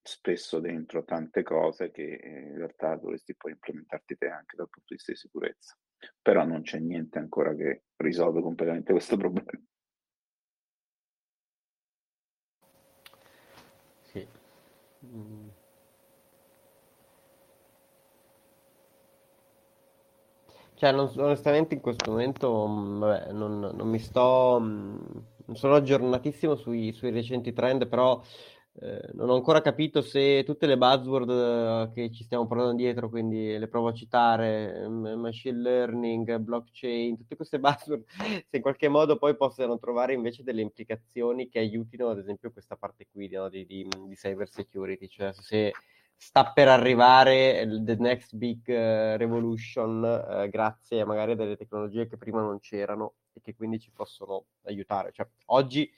spesso dentro tante cose che eh, in realtà dovresti poi implementarti te anche dal punto di vista di sicurezza. Però non c'è niente ancora che risolve completamente questo problema. Sì. Mm. Cioè, non- onestamente in questo momento, mh, vabbè, non, non mi sto, mh, non sono aggiornatissimo sui, sui recenti trend, però eh, non ho ancora capito se tutte le buzzword eh, che ci stiamo portando dietro, quindi le provo a citare, machine learning, blockchain, tutte queste buzzword, se in qualche modo poi possano trovare invece delle implicazioni che aiutino, ad esempio, questa parte qui no, di, di, di cyber security, cioè se sta per arrivare the next big uh, revolution uh, grazie magari a delle tecnologie che prima non c'erano e che quindi ci possono aiutare. Cioè, oggi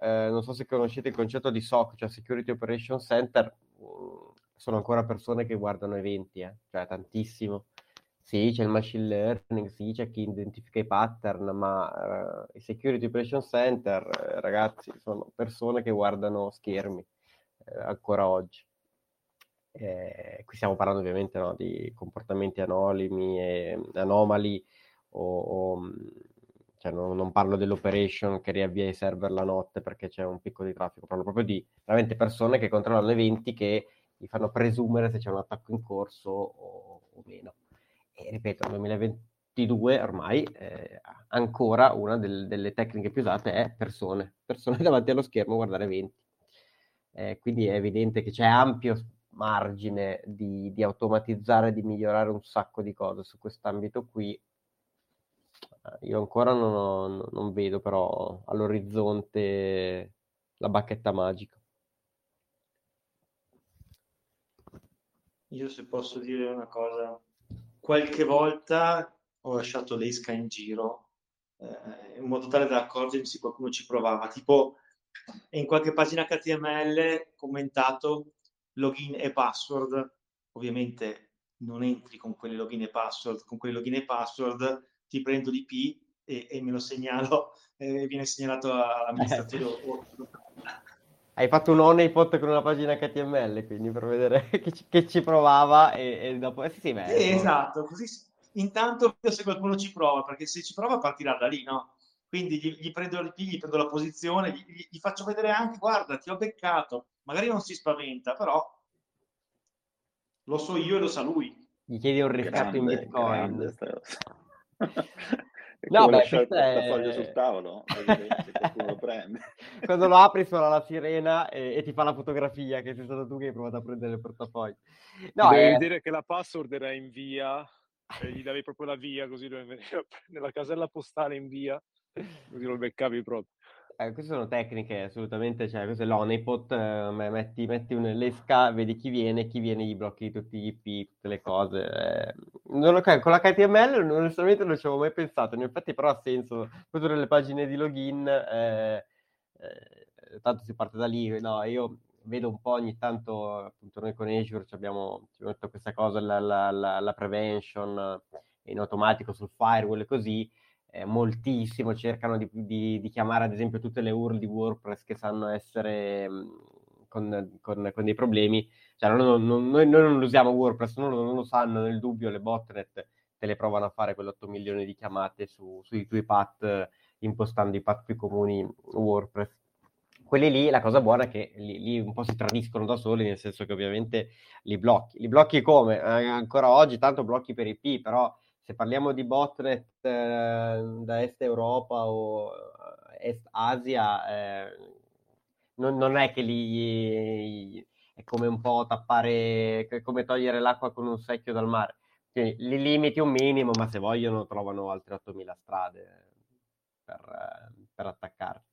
eh, non so se conoscete il concetto di SOC, cioè Security Operation Center, uh, sono ancora persone che guardano eventi, eh? cioè tantissimo. Sì, c'è il machine learning, sì, c'è chi identifica i pattern, ma uh, i Security Operation Center, eh, ragazzi, sono persone che guardano schermi eh, ancora oggi. Eh, qui stiamo parlando ovviamente no, di comportamenti anonimi e anomali o, o cioè non, non, parlo dell'operation che riavvia i server la notte perché c'è un picco di traffico, parlo proprio di veramente persone che controllano eventi che gli fanno presumere se c'è un attacco in corso o, o meno. E ripeto, nel 2022 ormai eh, ancora una del, delle tecniche più usate è persone, persone davanti allo schermo a guardare eventi. Eh, quindi è evidente che c'è ampio margine di, di automatizzare, di migliorare un sacco di cose su quest'ambito qui. Io ancora non, ho, non vedo però all'orizzonte la bacchetta magica. Io se posso dire una cosa, qualche volta ho lasciato l'esca in giro eh, in modo tale da accorgermi se qualcuno ci provava, tipo in qualche pagina HTML commentato login e password, ovviamente non entri con quelle login e password, con quelle login e password ti prendo l'IP e, e me lo segnalo e viene segnalato all'amministratore. Hai fatto un honeypot con una pagina HTML, quindi per vedere che ci, che ci provava e, e, dopo... Eh, sì, sì, beh, eh, esatto, così intanto se qualcuno ci prova, perché se ci prova partirà da lì, no? Quindi gli, gli prendo l'IP, gli prendo la posizione, gli, gli faccio vedere anche, guarda, ti ho beccato, magari non si spaventa, però lo so io e lo sa lui. Gli chiedi un riscatto in Bitcoin. No, beh, il portafoglio è... sul tavolo, lo prende. Quando lo apri suona la sirena e, e, ti fa la fotografia che sei stato tu che hai provato a prendere il portafoglio. No, Devi è... vedere che la password era in via e gli davi proprio la via così nella casella postale in via così lo beccavi proprio. Eh, queste sono tecniche assolutamente, cioè questo è l'honeypot, eh, metti, metti un'esca, vedi chi viene, chi viene gli blocchi tutti gli IP, tutte le cose. Eh, non lo, con l'HTML onestamente non ci avevo mai pensato, in effetti però ha senso, proprio nelle pagine di login, eh, eh, tanto si parte da lì, no, io vedo un po' ogni tanto, appunto noi con Azure ci abbiamo, ci questa cosa, la, la, la, la prevention in automatico sul firewall e così, eh, moltissimo, cercano di, di, di, chiamare ad esempio tutte le URL di WordPress che sanno essere mh, mm, con, con, con, dei problemi, cioè non, non, noi, noi, non usiamo WordPress, non, non, lo sanno, nel dubbio le botnet te le provano a fare quell'8 milioni di chiamate su, sui tuoi path impostando i path più comuni WordPress. quelli lì, la cosa buona è che lì, lì, un po' si tradiscono da soli, nel senso che ovviamente li blocchi. Li blocchi come? Eh, ancora oggi tanto blocchi per IP, però se parliamo di botnet eh, da Est Europa o eh, Est Asia, eh, non, non, è che lì è come un po' tappare, è come togliere l'acqua con un secchio dal mare. Quindi li limiti un minimo, ma se vogliono trovano altre 8.000 strade per, eh, per attaccare.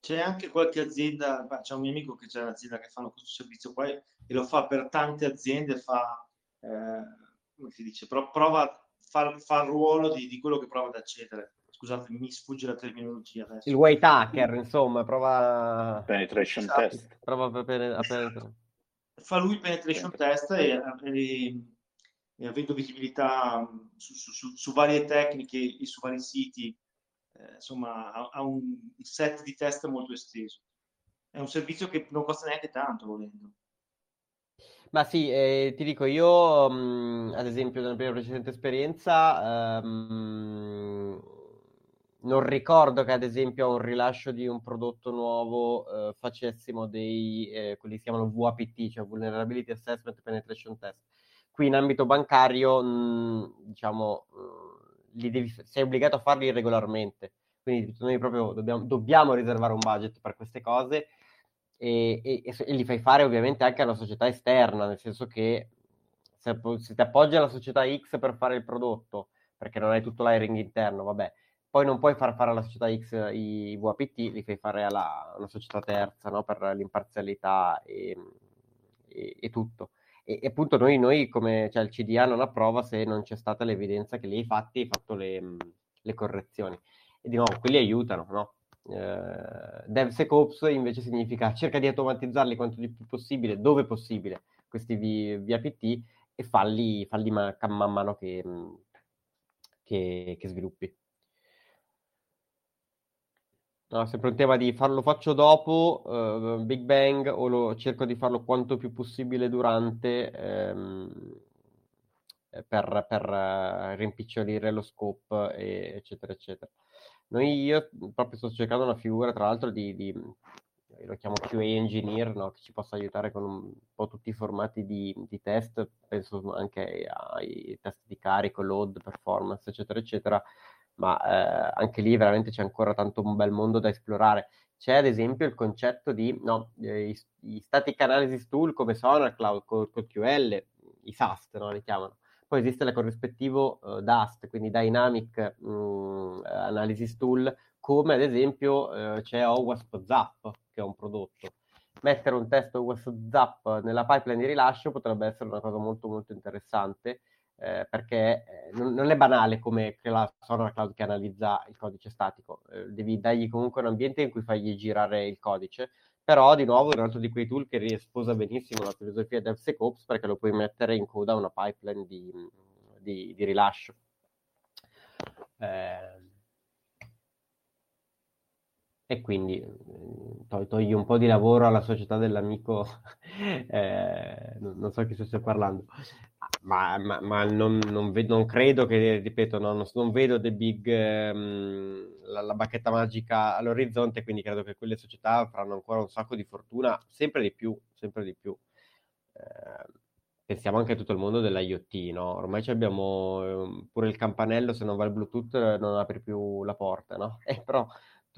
C'è anche qualche azienda, c'è un mio amico che c'è un'azienda che fanno questo servizio qua e lo fa per tante aziende, fa, eh, come si dice, Pro, prova, fa, fa il ruolo di, di, quello che prova ad accedere. Scusate, mi sfugge la terminologia adesso. Il white hacker, insomma, prova... Penetration esatto. test. Prova a penetrare. Fa lui penetration test e, e, e avendo visibilità su, su, su, su varie tecniche e su vari siti eh, insomma, ha, ha, un set di test molto esteso. È un servizio che non costa neanche tanto, volendo. Ma sì, eh, ti dico, io mh, ad esempio nella mia precedente esperienza ehm, non ricordo che ad esempio a un rilascio di un prodotto nuovo eh, facessimo dei, eh, quelli si chiamano VAPT, cioè Vulnerability Assessment Penetration Test. Qui in ambito bancario, mh, diciamo, mh, devi, sei obbligato a farli regolarmente. Quindi noi proprio dobbiamo, dobbiamo riservare un budget per queste cose e, e, e, li fai fare ovviamente anche a una società esterna, nel senso che se, se ti appoggi alla società X per fare il prodotto, perché non hai tutto l'hiring interno, vabbè, poi non puoi far fare alla società X i VAPT, li fai fare alla una società terza no? per l'imparzialità e, e, e tutto e, e appunto noi, noi, come cioè il CDA non approva se non c'è stata l'evidenza che lei fatti hai fatto le, le, correzioni. E di nuovo, quelli aiutano, no? Eh, DevSecOps invece significa cerca di automatizzarli quanto di più possibile, dove possibile, questi VAPT e falli, falli man, man mano che, che, che sviluppi. No, sempre un tema di farlo faccio dopo, uh, Big Bang, o lo, cerco di farlo quanto più possibile durante ehm, per, per uh, rimpicciolire lo scope, e, eccetera, eccetera. Noi, io proprio sto cercando una figura, tra l'altro, di, di lo chiamo QA engineer, no? che ci possa aiutare con un po' tutti i formati di, di test, penso anche ai test di carico, load, performance, eccetera, eccetera, ma eh, anche lì veramente c'è ancora tanto un bel mondo da esplorare. C'è ad esempio il concetto di no, eh, i, i, static analysis tool come SonarCloud, con, con QL, i SAST no, li chiamano. Poi esiste il corrispettivo uh, DAST, quindi Dynamic mh, mm, Analysis Tool, come ad esempio uh, c'è OWASP Zap, che è un prodotto. Mettere un test OWASP Zap nella pipeline di rilascio potrebbe essere una cosa molto molto interessante eh, perché eh, non, non, è banale come la Sonar Cloud che analizza il codice statico, eh, devi dargli comunque un ambiente in cui fagli girare il codice, però di nuovo è un altro di quei tool che risposa benissimo la filosofia DevSecOps perché lo puoi mettere in coda a una pipeline di, di, di rilascio. Eh, e quindi mm, togli un po' di lavoro alla società dell'amico, eh, non, so chi stia parlando, ma, ma, ma non, non, vedo, non, credo che, ripeto, no, non, non, vedo The Big, ehm, la, la, bacchetta magica all'orizzonte, quindi credo che quelle società faranno ancora un sacco di fortuna, sempre di più, sempre di più. Eh, pensiamo anche a tutto il mondo dell'IoT, no? Ormai abbiamo eh, pure il campanello, se non va il Bluetooth non apri più la porta, no? Eh, però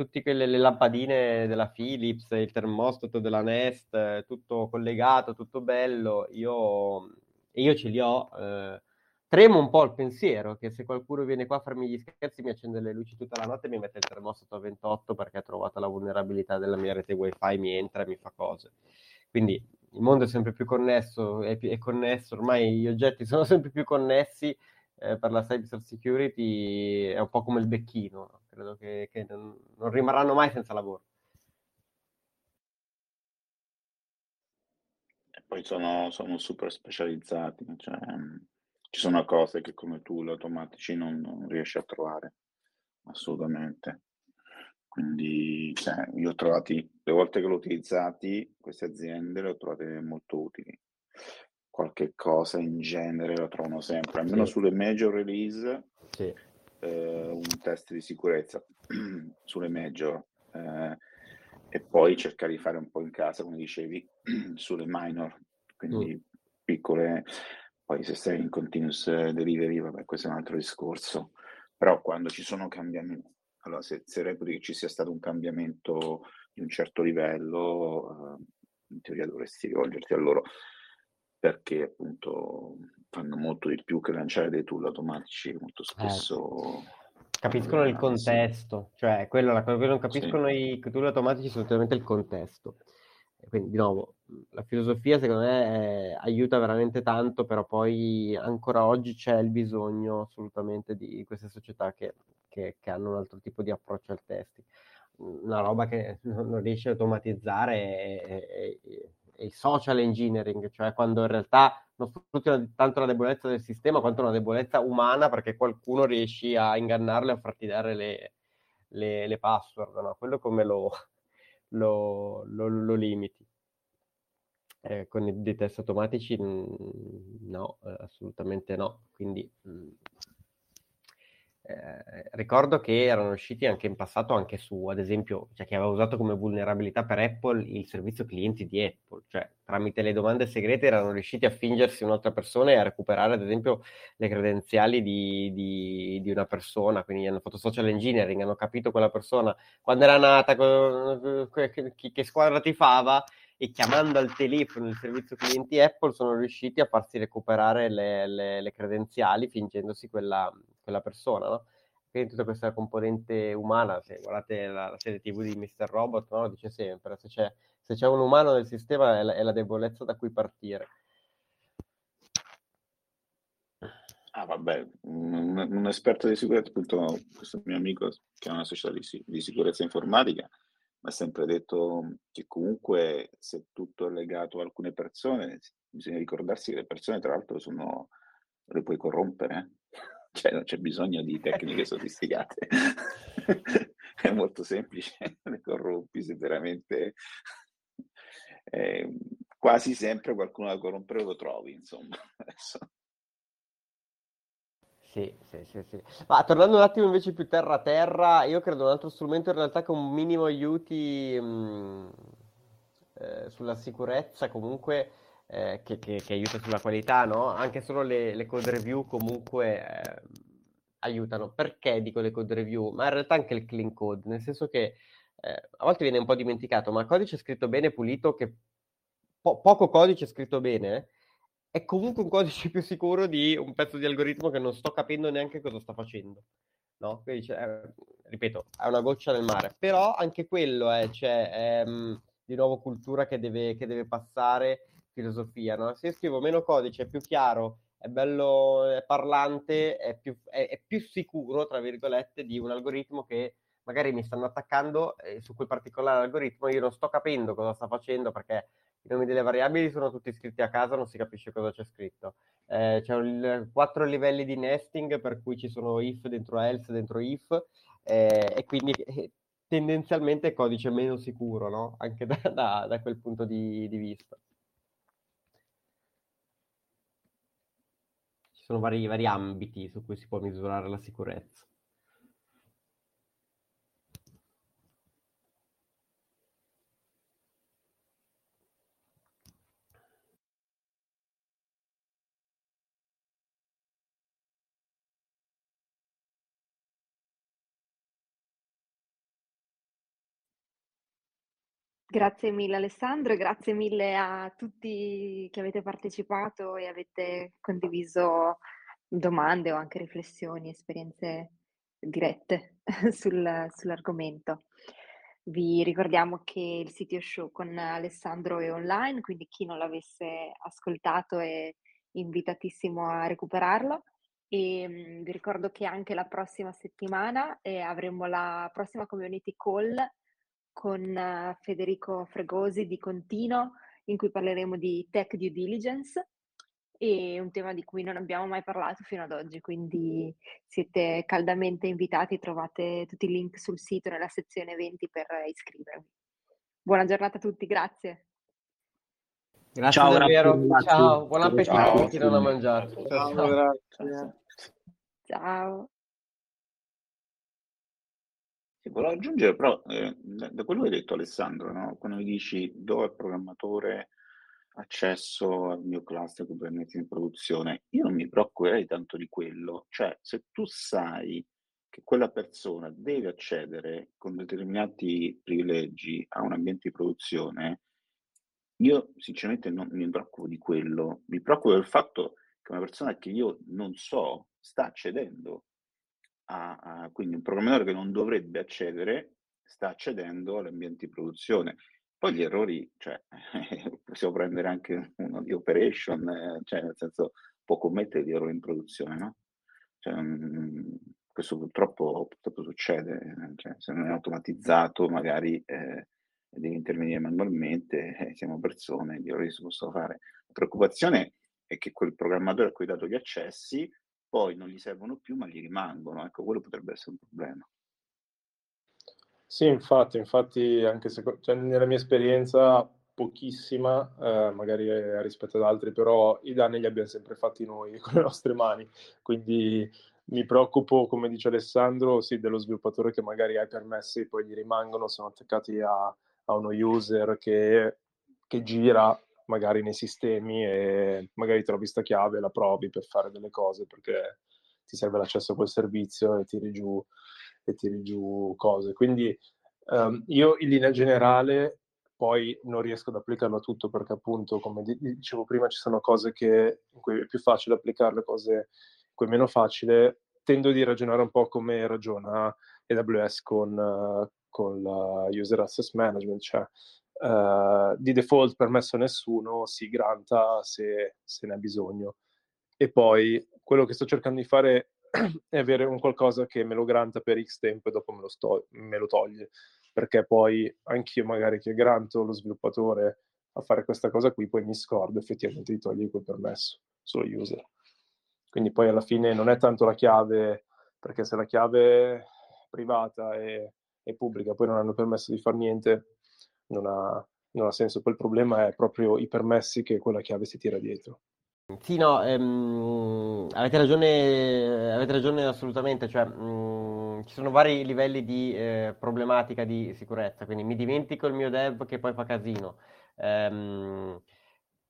tutte quelle le lampadine della Philips, il termostato della Nest, tutto collegato, tutto bello, io, io ce li ho. Eh, tremo un po' il pensiero che se qualcuno viene qua a farmi gli scherzi mi accende le luci tutta la notte e mi mette il termostato a 28 perché ha trovato la vulnerabilità della mia rete wifi, mi entra e mi fa cose. Quindi il mondo è sempre più connesso, è, è connesso, ormai gli oggetti sono sempre più connessi eh, per la cyber security, è un po' come il becchino. Credo che, che non, non, rimarranno mai senza lavoro. E poi sono, sono super specializzati, cioè, ci sono cose che come tu, gli automatici, non, non riesci a trovare assolutamente. Quindi cioè, io ho trovati, le volte che l'ho utilizzati, queste aziende le ho trovate molto utili. Qualche cosa in genere lo trovano sempre, almeno sì. sulle major release. Sì eh, un test di sicurezza sulle major. Eh, e poi cercare di fare un po' in casa, come dicevi, sulle minor, quindi mm. piccole, poi se sei in continuous delivery, vabbè, questo è un altro discorso, però quando ci sono cambiamenti, allora se, se reputi che ci sia stato un cambiamento di un certo livello, eh, in teoria dovresti rivolgerti a loro perché appunto fanno molto di più che lanciare dei tool automatici molto spesso eh capiscono il contesto, cioè quello, la cosa che non capiscono sì. i tool automatici è assolutamente il contesto. Quindi, di nuovo, la filosofia secondo me è, aiuta veramente tanto, però poi ancora oggi c'è il bisogno assolutamente di queste società che, che, che hanno un altro tipo di approccio al testing. Una roba che non riesce a automatizzare è, è, è il social engineering, cioè quando in realtà non sfrutti tanto la debolezza del sistema quanto una debolezza umana perché qualcuno riesce a ingannarlo e a farti dare le, le, le password, no? Quello come lo, lo, lo, lo limiti. Eh, con i, test automatici no, eh, assolutamente no. Quindi mh, eh, ricordo che erano usciti anche in passato anche su, ad esempio, cioè che aveva usato come vulnerabilità per Apple il servizio clienti di Apple, cioè tramite le domande segrete erano riusciti a fingersi un'altra persona e a recuperare, ad esempio, le credenziali di, di, di una persona, quindi hanno fatto social engineering, hanno capito quella persona quando era nata, che, che squadra tifava e chiamando al telefono il servizio clienti Apple sono riusciti a farsi recuperare le, le, le credenziali fingendosi quella, quella persona, no? Quindi tutta questa componente umana, se guardate la, la serie TV di Mr. Robot, no? dice sempre, se c'è, se c'è, un umano nel sistema è la, è la debolezza da cui partire. Ah, vabbè, un, un, esperto di sicurezza, appunto, questo mio amico che ha una società di, di sicurezza informatica, mi ha sempre detto che comunque se tutto è legato a alcune persone, bisogna ricordarsi che le persone tra l'altro sono, le puoi corrompere, cioè non c'è bisogno di tecniche sofisticate, è molto semplice, le corrompi se veramente... Eh, quasi sempre qualcuno da corrompere lo trovi, insomma. Adesso. Sì, sì, sì, sì. Ma tornando un attimo invece più terra a terra, io credo un altro strumento in realtà che un minimo aiuti mh, mm, eh, sulla sicurezza comunque, eh, che, che, che, aiuta sulla qualità, no? Anche solo le, le code review comunque eh, aiutano. Perché dico le code review? Ma in realtà anche il clean code, nel senso che eh, a volte viene un po' dimenticato, ma codice scritto bene, pulito, che po- poco codice scritto bene è comunque un codice più sicuro di un pezzo di algoritmo che non sto capendo neanche cosa sta facendo. No? Quindi, cioè, ripeto, è una goccia nel mare, però anche quello è, cioè, è di nuovo cultura che deve, che deve passare, filosofia. No? Se io scrivo meno codice, è più chiaro, è bello, è parlante, è più, è, è più sicuro, tra virgolette, di un algoritmo che magari mi stanno attaccando e su quel particolare algoritmo io non sto capendo cosa sta facendo perché i nomi delle variabili sono tutti scritti a casa, non si capisce cosa c'è scritto. Eh, c'è il, quattro livelli di nesting per cui ci sono if dentro else, dentro if, eh, e quindi eh, tendenzialmente è codice meno sicuro, no? Anche da, da, da quel punto di, di vista. Sono vari, vari ambiti su cui si può misurare la sicurezza. Grazie mille Alessandro grazie mille a tutti che avete partecipato e avete condiviso domande o anche riflessioni, esperienze dirette sul, sull'argomento. Vi ricordiamo che il sito show con Alessandro è online, quindi chi non l'avesse ascoltato è invitatissimo a recuperarlo. E mh, vi ricordo che anche la prossima settimana eh, avremo la prossima community call con eh, Federico Fregosi di Contino, in cui parleremo di tech due diligence e un tema di cui non abbiamo mai parlato fino ad oggi, quindi siete caldamente invitati, trovate tutti i link sul sito nella sezione eventi per iscrivervi. Buona giornata a tutti, grazie. Grazie ciao, davvero. Grazie. Ciao, buon appetito a chi non ha mangiato. Ciao, ciao. Sì, volevo aggiungere però, eh, da quello che hai detto Alessandro, no? Quando mi dici do al programmatore accesso al mio cluster Kubernetes in produzione, io non mi preoccuperei tanto di quello, cioè se tu sai che quella persona deve accedere con determinati privilegi a un ambiente di produzione, io sinceramente non mi preoccupo di quello, mi preoccupo del fatto che una persona che io non so sta accedendo a, a quindi un programmatore che non dovrebbe accedere sta accedendo all'ambiente di produzione. Poi gli errori, cioè, possiamo prendere anche uno di operation, eh, cioè nel senso può commettere di errori in produzione, no? Cioè, mh, questo purtroppo, purtroppo succede, cioè, se non è automatizzato magari eh, devi intervenire manualmente, eh, siamo persone, gli errori si possono fare. La preoccupazione è che quel programmatore a cui hai dato gli accessi poi non gli servono più ma gli rimangono, ecco, quello potrebbe essere un problema. Sì, infatti, infatti anche se, cioè, nella mia esperienza pochissima, eh, magari eh, rispetto ad altri, però i danni li abbiamo sempre fatti noi con le nostre mani, quindi mi preoccupo, come dice Alessandro, sì, dello sviluppatore che magari ha i permessi, poi gli rimangono, sono attaccati a, a uno user che, che, gira magari nei sistemi e magari trovi sta chiave, la provi per fare delle cose perché ti serve l'accesso a quel servizio e tiri giù, e tiri giù cose. Quindi um, io in linea generale poi non riesco ad applicarlo a tutto perché appunto, come dicevo prima, ci sono cose che, in cui è più facile applicarle, cose cui è meno facile, tendo di ragionare un po' come ragiona AWS con, con la User Access Management, cioè uh, di default permesso a nessuno, si granta se, se ne ha bisogno. E poi quello che sto cercando di fare è avere un qualcosa che me lo granta per X tempo e dopo me lo, sto, me lo toglie, perché poi anch'io magari che granto lo sviluppatore a fare questa cosa qui, poi mi scordo effettivamente di togliere quel permesso solo user. Quindi poi alla fine non è tanto la chiave, perché se la chiave privata e, e pubblica poi non hanno permesso di fare niente, non ha, non ha senso. Il problema è proprio i permessi che quella chiave si tira dietro. Sì, no, ehm, avete ragione, avete ragione assolutamente, cioè, mh, ci sono vari livelli di eh, problematica di sicurezza, quindi mi dimentico il mio dev che poi fa casino. Ehm,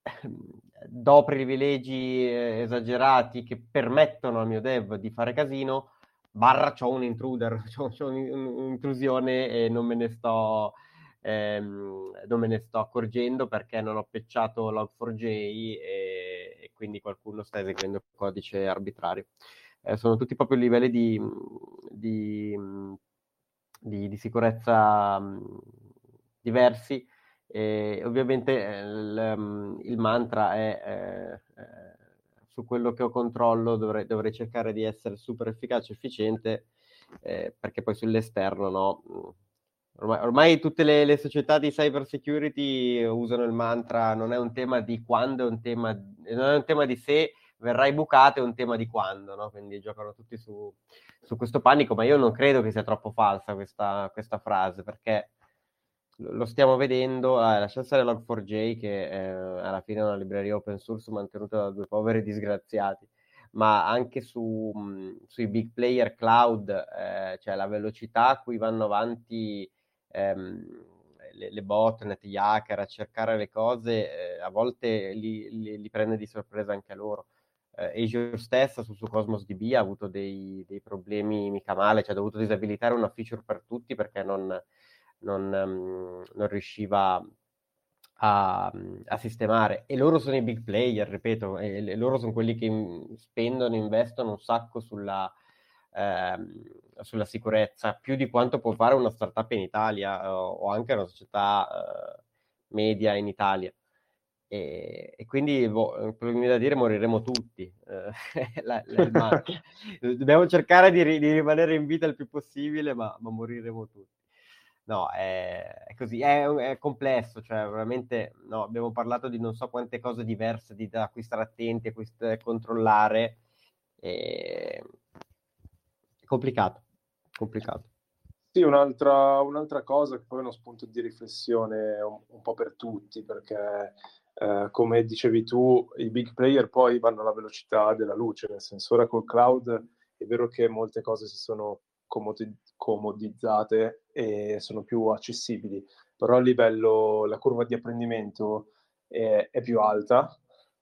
do privilegi eh, esagerati che permettono al mio dev di fare casino, barra c'ho un intruder, c'ho un'intrusione e non me ne sto... Ehm, non me ne sto accorgendo perché non ho pecciato log4j e, e quindi qualcuno sta eseguendo codice arbitrario. Eh, sono tutti proprio livelli di, di, di, di sicurezza mh, diversi e ovviamente eh, il, mm, il, mantra è eh, eh, su quello che ho controllo dovrei, dovrei, cercare di essere super efficace efficiente eh, perché poi sull'esterno no. Ormai, ormai tutte le, le, società di cyber security usano il mantra non è un tema di quando, è un tema, non è un tema di se verrai bucato, è un tema di quando, no? quindi giocano tutti su, su, questo panico, ma io non credo che sia troppo falsa questa, questa frase perché lo stiamo vedendo, ah, lascia stare Log4j che eh, alla fine è una libreria open source mantenuta da due poveri disgraziati, ma anche su, mh, sui big player cloud, eh, cioè la velocità a cui vanno avanti ehm, le, le, botnet, gli hacker a cercare le cose, eh, a volte li, li, li, prende di sorpresa anche a loro. Eh, Azure stessa su, su Cosmos DB ha avuto dei, dei problemi mica male, cioè ha dovuto disabilitare una feature per tutti perché non non, um, non riusciva a, a, sistemare. E loro sono i big player, ripeto, e, e loro sono quelli che spendono, investono un sacco sulla, ehm, sulla sicurezza, più di quanto può fare una startup in Italia o, o anche una società eh, media in Italia. E, e, quindi boh, quello che mi da dire moriremo tutti. Eh, la, la, Dobbiamo cercare di, di, rimanere in vita il più possibile, ma, ma moriremo tutti. No, è, è così, è, è, complesso, cioè veramente no, abbiamo parlato di non so quante cose diverse di, da cui stare attenti, a cui controllare. È complicato, complicato. Sì, un'altra, un'altra, cosa che poi è uno spunto di riflessione un, un po' per tutti, perché eh, come dicevi tu, i big player poi vanno alla velocità della luce, nel senso ora col cloud è vero che molte cose si sono comodi- comodizzate e sono più accessibili, però a livello, la curva di apprendimento è, è più alta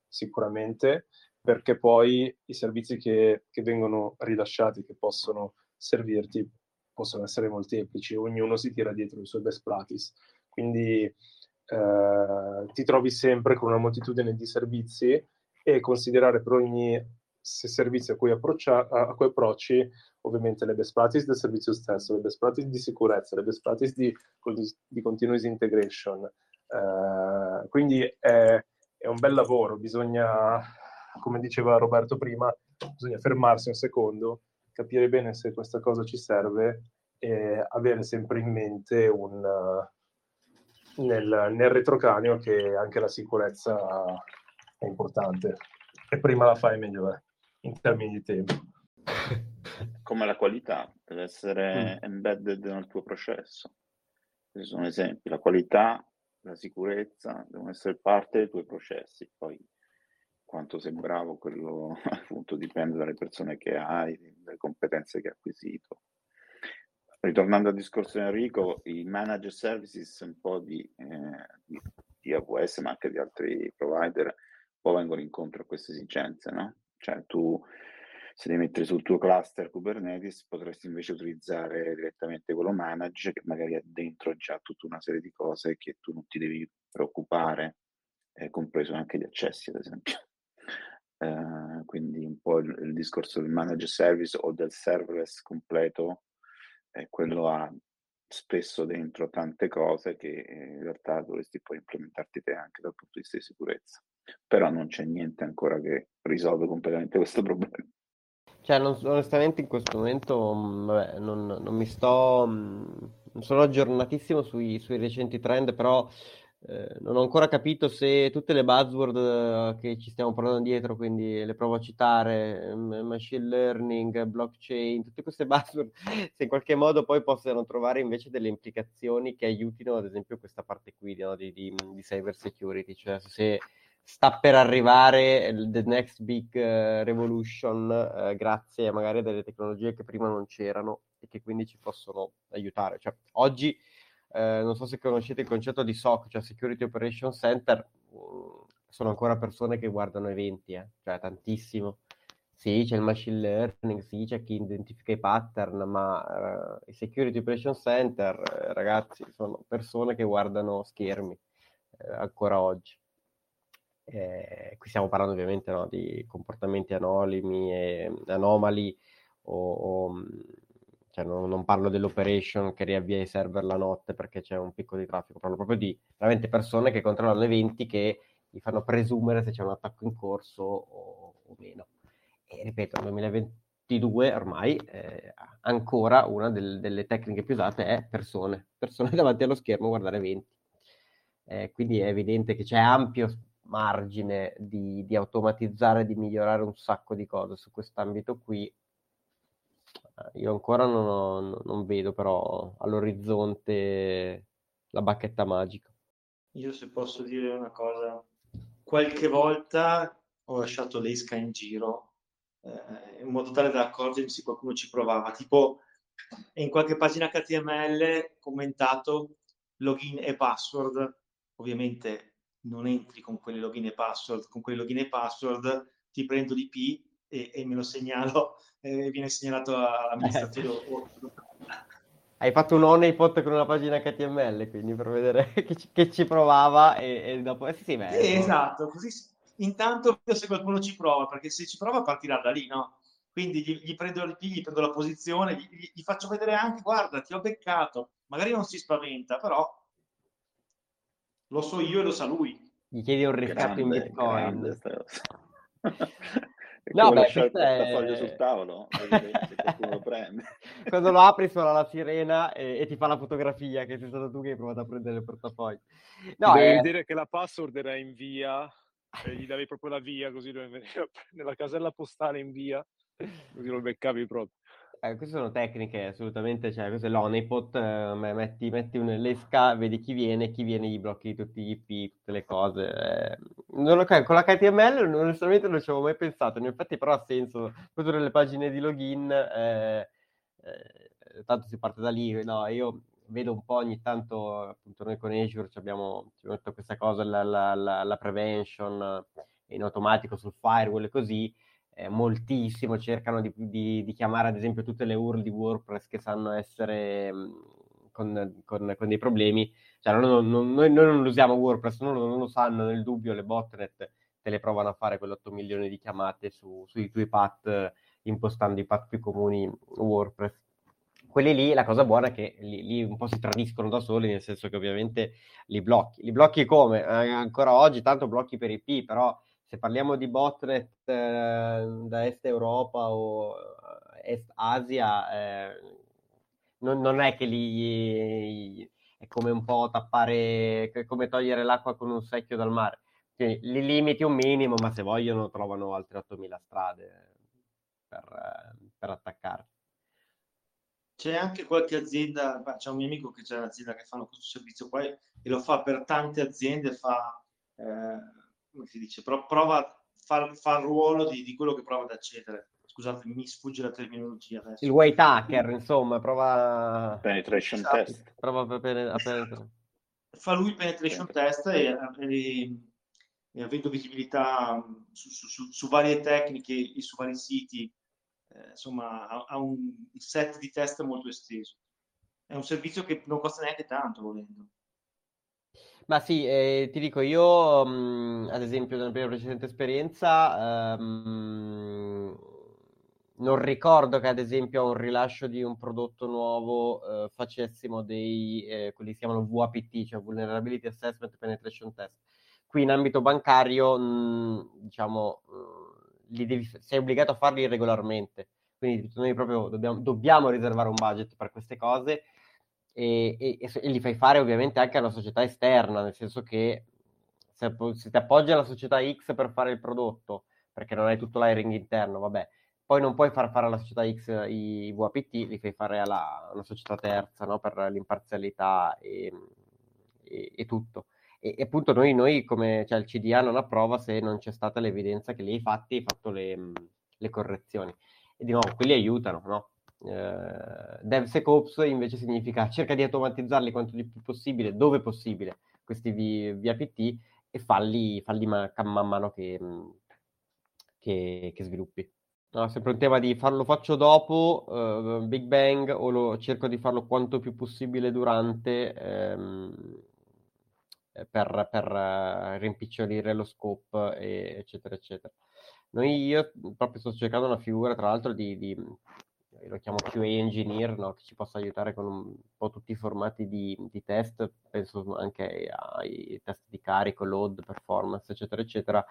sicuramente, perché poi i servizi che, che vengono rilasciati, che possono servirti, possono essere molteplici, ognuno si tira dietro i suoi best practice. Quindi eh, ti trovi sempre con una moltitudine di servizi e considerare per ogni servizio a cui, a cui approcci ovviamente le best practice del servizio stesso, le best practice di sicurezza, le best practice di, di continuous integration. Eh, quindi è, è un bel lavoro, bisogna, come diceva Roberto prima, bisogna fermarsi un secondo, capire bene se questa cosa ci serve e avere sempre in mente un, nel, nel retrocranio che anche la sicurezza è importante e prima la fai meglio è in termini di tempo. Come la qualità deve essere mm. embedded nel tuo processo. Questi sono esempi. La qualità, la sicurezza devono essere parte dei tuoi processi. Poi quanto sei bravo, quello appunto dipende dalle persone che hai, dalle competenze che hai acquisito. Ritornando al discorso di Enrico, i managed services un po' di, eh, di, di AWS ma anche di altri provider un po' vengono incontro a queste esigenze, no? Cioè tu se devi mettere sul tuo cluster Kubernetes potresti invece utilizzare direttamente quello manage che magari ha dentro già tutta una serie di cose che tu non ti devi preoccupare, eh, compreso anche gli accessi ad esempio. Uh, quindi un po' il, il, discorso del manage service o del serverless completo, eh, quello ha spesso dentro tante cose che eh, in realtà dovresti poi implementarti te anche dal punto di vista di sicurezza. Però non c'è niente ancora che risolve completamente questo problema. Cioè, non, onestamente in questo momento mm, vabbè, non, non, mi sto... Mm, non sono aggiornatissimo sui, sui recenti trend, però eh, non ho ancora capito se tutte le buzzword eh, che ci stiamo portando dietro, quindi le provo a citare, machine learning, blockchain, tutte queste buzzword, se in qualche modo poi possano trovare invece delle implicazioni che aiutino ad esempio questa parte qui no, di, di, di cyber security, cioè se sta per arrivare the next big uh, revolution uh, grazie magari a delle tecnologie che prima non c'erano e che quindi ci possono aiutare. Cioè, oggi eh, non so se conoscete il concetto di SOC, cioè Security Operation Center, mm, sono ancora persone che guardano eventi, eh? cioè tantissimo. Sì, c'è il machine learning, sì, c'è chi identifica i pattern, ma uh, i Security Operation Center, eh, ragazzi, sono persone che guardano schermi eh, ancora oggi. Eh, qui stiamo parlando ovviamente no, di comportamenti anonimi e anomali o, o mm, cioè non, non, parlo dell'operation che riavvia i server la notte perché c'è un picco di traffico, parlo proprio di veramente persone che controllano eventi che gli fanno presumere se c'è un attacco in corso o, o meno. E ripeto, nel 2022 ormai eh, ancora una del, delle tecniche più usate è persone, persone davanti allo schermo a guardare eventi. Eh, quindi è evidente che c'è ampio margine di, di automatizzare, di migliorare un sacco di cose su quest'ambito qui io ancora non, ho, non vedo però all'orizzonte la bacchetta magica. Io se posso dire una cosa, qualche volta ho lasciato l'esca in giro eh, in modo tale da accorgermi se qualcuno ci provava, tipo in qualche pagina HTML commentato login e password, ovviamente non entri con quelle login e password, con quelle login e password ti prendo l'IP e, e me lo segnalo e viene segnalato all'amministratore. Hai fatto un honeypot con una pagina HTML, quindi per vedere che ci, che ci provava e, e dopo... Eh, sì, sì, beh, eh, esatto, così intanto se qualcuno ci prova, perché se ci prova partirà da lì, no? Quindi gli, gli prendo gli prendo la posizione, gli, gli, faccio vedere anche, guarda, ti ho beccato. Magari non si spaventa, però lo so io e lo sa lui. Gli chiedi un riscatto in Bitcoin. E no, beh, lasciare il portafoglio è... sul tavolo, lo prende. Quando lo apri suona la sirena e, e, ti fa la fotografia che sei stato tu che hai provato a prendere il portafoglio. No, Devi è... vedere che la password era in via e gli davi proprio la via così nella casella postale in via così lo beccavi proprio. Eh, queste sono tecniche assolutamente, cioè questo è l'honeypot, eh, metti, metti un'esca, vedi chi viene, chi viene gli blocchi tutti gli IP, tutte le cose. Eh, non, okay, con l'HTML onestamente non ci avevo mai pensato, in effetti però ha senso, questo delle pagine di login, eh, eh, tanto si parte da lì, no, io vedo un po' ogni tanto, appunto noi con Azure abbiamo, abbiamo detto questa cosa, la, la, la, la, prevention in automatico sul firewall e così, eh, moltissimo cercano di, di, di, chiamare ad esempio tutte le URL di WordPress che sanno essere mh, con, con, con, dei problemi, cioè non, non, noi, noi, non usiamo WordPress, non, non lo sanno, nel dubbio le botnet te le provano a fare quell'8 milioni di chiamate su, sui tuoi path impostando i path più comuni WordPress quelli lì la cosa buona è che lì, lì, un po' si tradiscono da soli, nel senso che ovviamente li blocchi. Li blocchi come? Eh, ancora oggi tanto blocchi per IP, però se parliamo di botnet eh, da Est Europa o eh, Est Asia, eh, non, non, è che lì è come un po' tappare, come togliere l'acqua con un secchio dal mare. Quindi li limiti un minimo, ma se vogliono trovano altre 8.000 strade per, per attaccarti. C'è anche qualche azienda, c'è un mio amico che c'è un'azienda che fa questo servizio qua e lo fa per tante aziende, fa, eh, come si dice, Pro, prova, fa, fa il ruolo di, di, quello che prova ad accedere. Scusate, mi sfugge la terminologia adesso. Il white hacker, insomma, prova... Penetration esatto. test. Prova a penetrare. Fa lui il penetration test e, e, e avendo visibilità su, su, su, su varie tecniche e su vari siti eh, insomma, ha, ha, un set di test molto esteso. È un servizio che non costa neanche tanto, volendo. Ma sì, eh, ti dico, io mh, ad esempio nella mia precedente esperienza ehm, non ricordo che ad esempio a un rilascio di un prodotto nuovo eh, facessimo dei, eh, quelli si chiamano VAPT, cioè Vulnerability Assessment Penetration Test. Qui in ambito bancario, mh, diciamo, mh, li devi, sei obbligato a farli regolarmente. Quindi noi proprio dobbiamo, dobbiamo riservare un budget per queste cose e, e, e, li fai fare ovviamente anche a una società esterna, nel senso che se, se ti appoggi alla società X per fare il prodotto, perché non hai tutto l'hiring interno, vabbè, poi non puoi far fare alla società X i VAPT, li fai fare alla, una società terza no? per l'imparzialità e, e, e tutto. E, e appunto noi, noi, come cioè il CDA non approva se non c'è stata l'evidenza che li hai fatti hai fatto le, le, correzioni. E di nuovo, quelli aiutano, no? Eh, DevSecOps invece significa cerca di automatizzarli quanto di più possibile, dove possibile, questi VAPT e falli, falli man, man mano che, che, che sviluppi. No, sempre un tema di farlo faccio dopo uh, Big Bang o lo, cerco di farlo quanto più possibile durante ehm, eh, per, per uh, rimpicciolire lo scope, e, eccetera, eccetera. Noi, io proprio sto cercando una figura, tra l'altro, di, di lo chiamo QA engineer, no? che ci possa aiutare con un po' tutti i formati di, di test, penso anche ai test di carico, load, performance, eccetera, eccetera,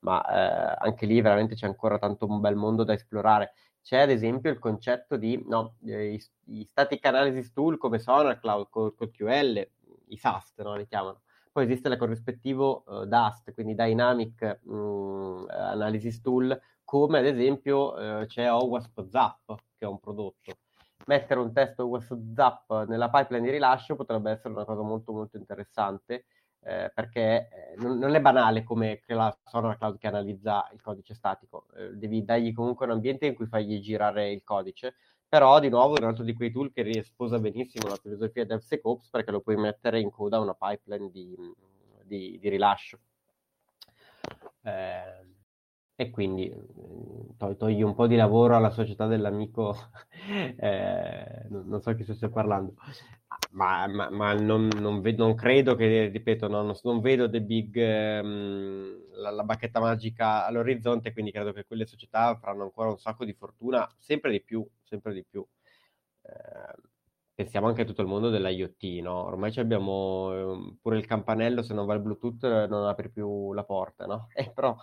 ma eh, anche lì veramente c'è ancora tanto un bel mondo da esplorare. C'è ad esempio il concetto di no, i, i static analysis tool come SonarCloud, col, col QL, i SAST, no? li chiamano, poi esiste il corrispettivo uh, DAST, quindi Dynamic mh, mm, Analysis Tool, come ad esempio uh, c'è OWASP Zap, che è un prodotto. Mettere un test OWASP Zap nella pipeline di rilascio potrebbe essere una cosa molto molto interessante, eh, perché eh, non, non, è banale come la Sonar Cloud che analizza il codice statico, eh, devi dargli comunque un ambiente in cui fagli girare il codice, però di nuovo è un altro di quei tool che sposa benissimo la filosofia DevSecOps perché lo puoi mettere in coda una pipeline di, di, di rilascio. Eh, e quindi mm, togli un po' di lavoro alla società dell'amico, eh, non, so chi stia parlando, ma, ma, ma non, non, vedo, non, credo che, ripeto, no, non, vedo The Big, ehm, la, la, bacchetta magica all'orizzonte, quindi credo che quelle società faranno ancora un sacco di fortuna, sempre di più, sempre di più. Eh, pensiamo anche a tutto il mondo dell'IoT, no? Ormai abbiamo eh, pure il campanello, se non va il Bluetooth non apre più la porta, no? Eh, però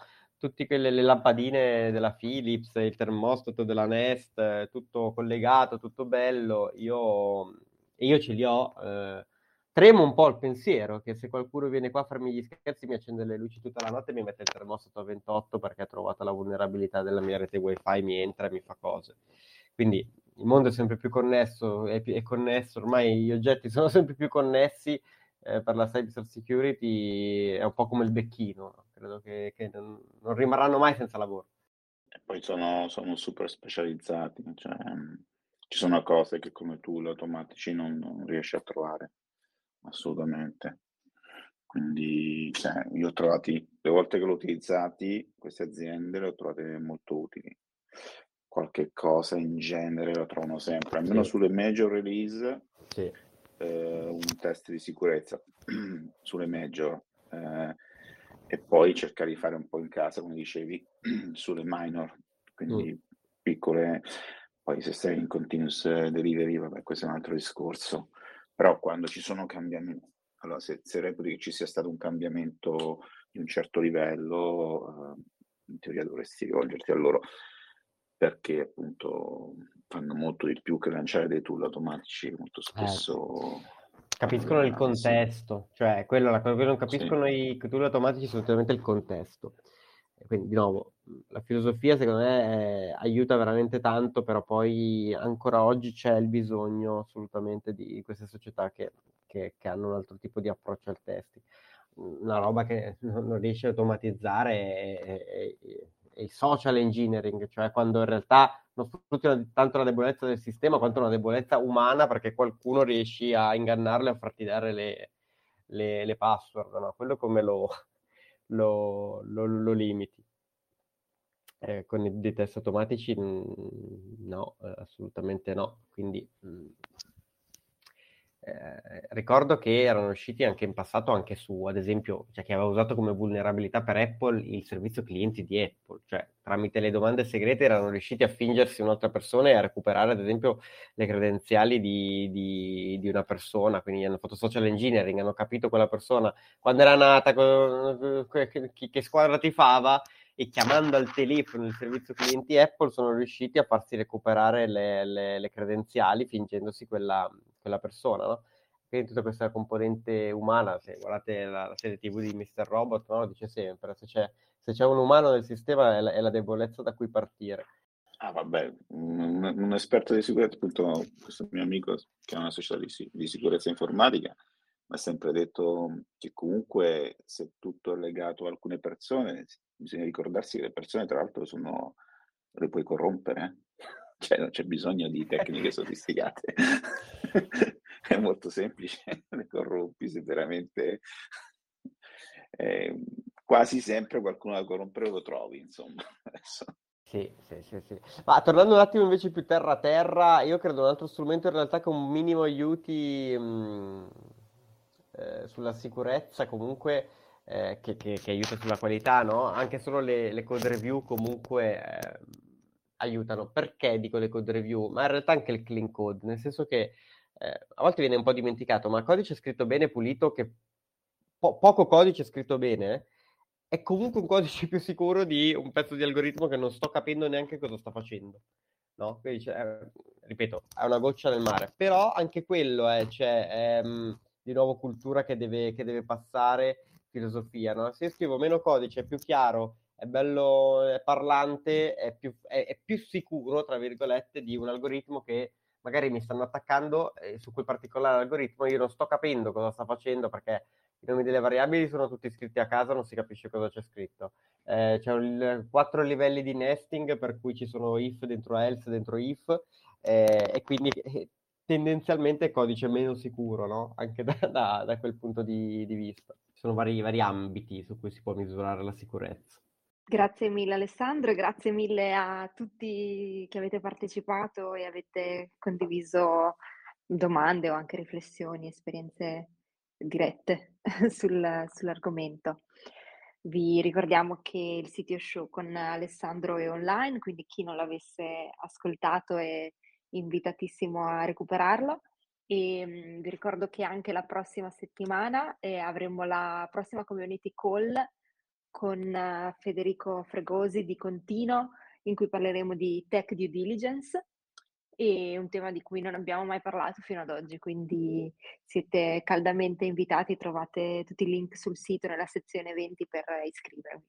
tutte quelle le lampadine della Philips, il termostato della Nest, tutto collegato, tutto bello, io, io ce li ho. Eh, tremo un po' il pensiero che se qualcuno viene qua a farmi gli scherzi, mi accende le luci tutta la notte e mi mette il termostato a 28 perché ha trovato la vulnerabilità della mia rete wifi, mi entra e mi fa cose. Quindi il mondo è sempre più connesso, è, è connesso, ormai gli oggetti sono sempre più connessi eh, per la cyber security, è un po' come il becchino credo che, che non, non, rimarranno mai senza lavoro. E poi sono, sono super specializzati, cioè, ci sono cose che come tool automatici non, non riesci a trovare assolutamente. Quindi cioè, io ho trovati, le volte che l'ho utilizzati, queste aziende le ho trovate molto utili. Qualche cosa in genere lo trovano sempre, almeno Sì. sulle major release, Sì. eh, un test di sicurezza sulle major eh, e poi cercare di fare un po' in casa, come dicevi, sulle minor, quindi Mm. piccole. Poi se sei in continuous delivery, vabbè, questo è un altro discorso. Però quando ci sono cambiamenti, allora se, se reputi che ci sia stato un cambiamento di un certo livello, eh, in teoria dovresti rivolgerti a loro perché appunto fanno molto di più che lanciare dei tool automatici, molto spesso Capiscono il contesto, cioè quello, la cosa che non Sì. capiscono i tool automatici è assolutamente il contesto. Quindi, di nuovo, la filosofia secondo me è- aiuta veramente tanto, però poi ancora oggi c'è il bisogno assolutamente di queste società che, che- che hanno un altro tipo di approccio al testing. Una roba che non riesce a automatizzare è- è- è il social engineering, cioè quando in realtà non sfrutti tanto la debolezza del sistema quanto una debolezza umana perché qualcuno riesci a ingannarlo e a farti dare le, le- le password, no? Quello come lo, lo- lo- lo limiti. Eh, con i- dei test automatici mm, no, eh, assolutamente no. Quindi mm, eh, ricordo che erano usciti anche in passato anche su, ad esempio, cioè che aveva usato come vulnerabilità per Apple il servizio clienti di Apple, cioè tramite le domande segrete erano riusciti a fingersi un'altra persona e a recuperare, ad esempio, le credenziali di, di- di una persona, quindi hanno fatto social engineering, hanno capito quella persona quando era nata, che- che squadra tifava e chiamando al telefono il servizio clienti Apple sono riusciti a farsi recuperare le, le- le credenziali fingendosi quella, quella persona, no? Quindi tutta questa componente umana, se guardate la, la serie TV di Mr. Robot, no? Dice sempre, se c'è, se c'è un umano nel sistema è la, è la debolezza da cui partire. Ah, vabbè, un, un esperto di sicurezza, appunto, questo mio amico che ha una società di, di sicurezza informatica, mi ha sempre detto che comunque se tutto è legato a alcune persone, bisogna ricordarsi che le persone, tra l'altro, sono, le puoi corrompere, eh. Cioè non c'è bisogno di tecniche sofisticate, è molto semplice, le corrompi se veramente... eh, quasi sempre qualcuno da corrompere lo trovi, insomma. Sì, sì, sì, sì. Ma tornando un attimo invece più terra a terra, io credo un altro strumento in realtà che un minimo aiuti mh, eh, sulla sicurezza comunque, eh, che, che- che aiuta sulla qualità, no? Anche solo le, le code review comunque eh, aiutano. Perché dico le code review? Ma in realtà anche il clean code, nel senso che eh, a volte viene un po' dimenticato, ma codice scritto bene, pulito, che po- poco codice scritto bene è comunque un codice più sicuro di un pezzo di algoritmo che non sto capendo neanche cosa sta facendo. No? Quindi, eh, ripeto, è una goccia nel mare, però anche quello è, c'è ehm, di nuovo cultura che deve, che deve passare, filosofia. No? Se scrivo meno codice, è più chiaro, è bello, è parlante, è più, è- è più sicuro, tra virgolette, di un algoritmo che magari mi stanno attaccando e su quel particolare algoritmo io non sto capendo cosa sta facendo perché i nomi delle variabili sono tutti scritti a casa, non si capisce cosa c'è scritto. Eh, c'è il- quattro livelli di nesting per cui ci sono if dentro else, dentro if, eh, e quindi eh, tendenzialmente è codice meno sicuro, no? Anche da, da- da quel punto di, di vista. Ci sono vari, vari ambiti su cui si può misurare la sicurezza. Grazie mille Alessandro e grazie mille a tutti che avete partecipato e avete condiviso domande o anche riflessioni, esperienze dirette sul- sull'argomento. Vi ricordiamo che il sito show con Alessandro è online, quindi chi non l'avesse ascoltato è invitatissimo a recuperarlo. E mm, vi ricordo che anche la prossima settimana eh, avremo la prossima community call con eh, Federico Fregosi di Contino, in cui parleremo di tech due diligence e un tema di cui non abbiamo mai parlato fino ad oggi, quindi siete caldamente invitati, trovate tutti i link sul sito nella sezione eventi per iscrivervi.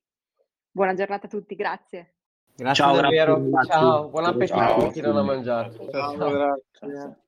Buona giornata a tutti, grazie. Grazie Ciao, davvero. grazie, Ciao, buon appetito Ciao. a chi non ha mangiato. Ciao, Ciao, grazie.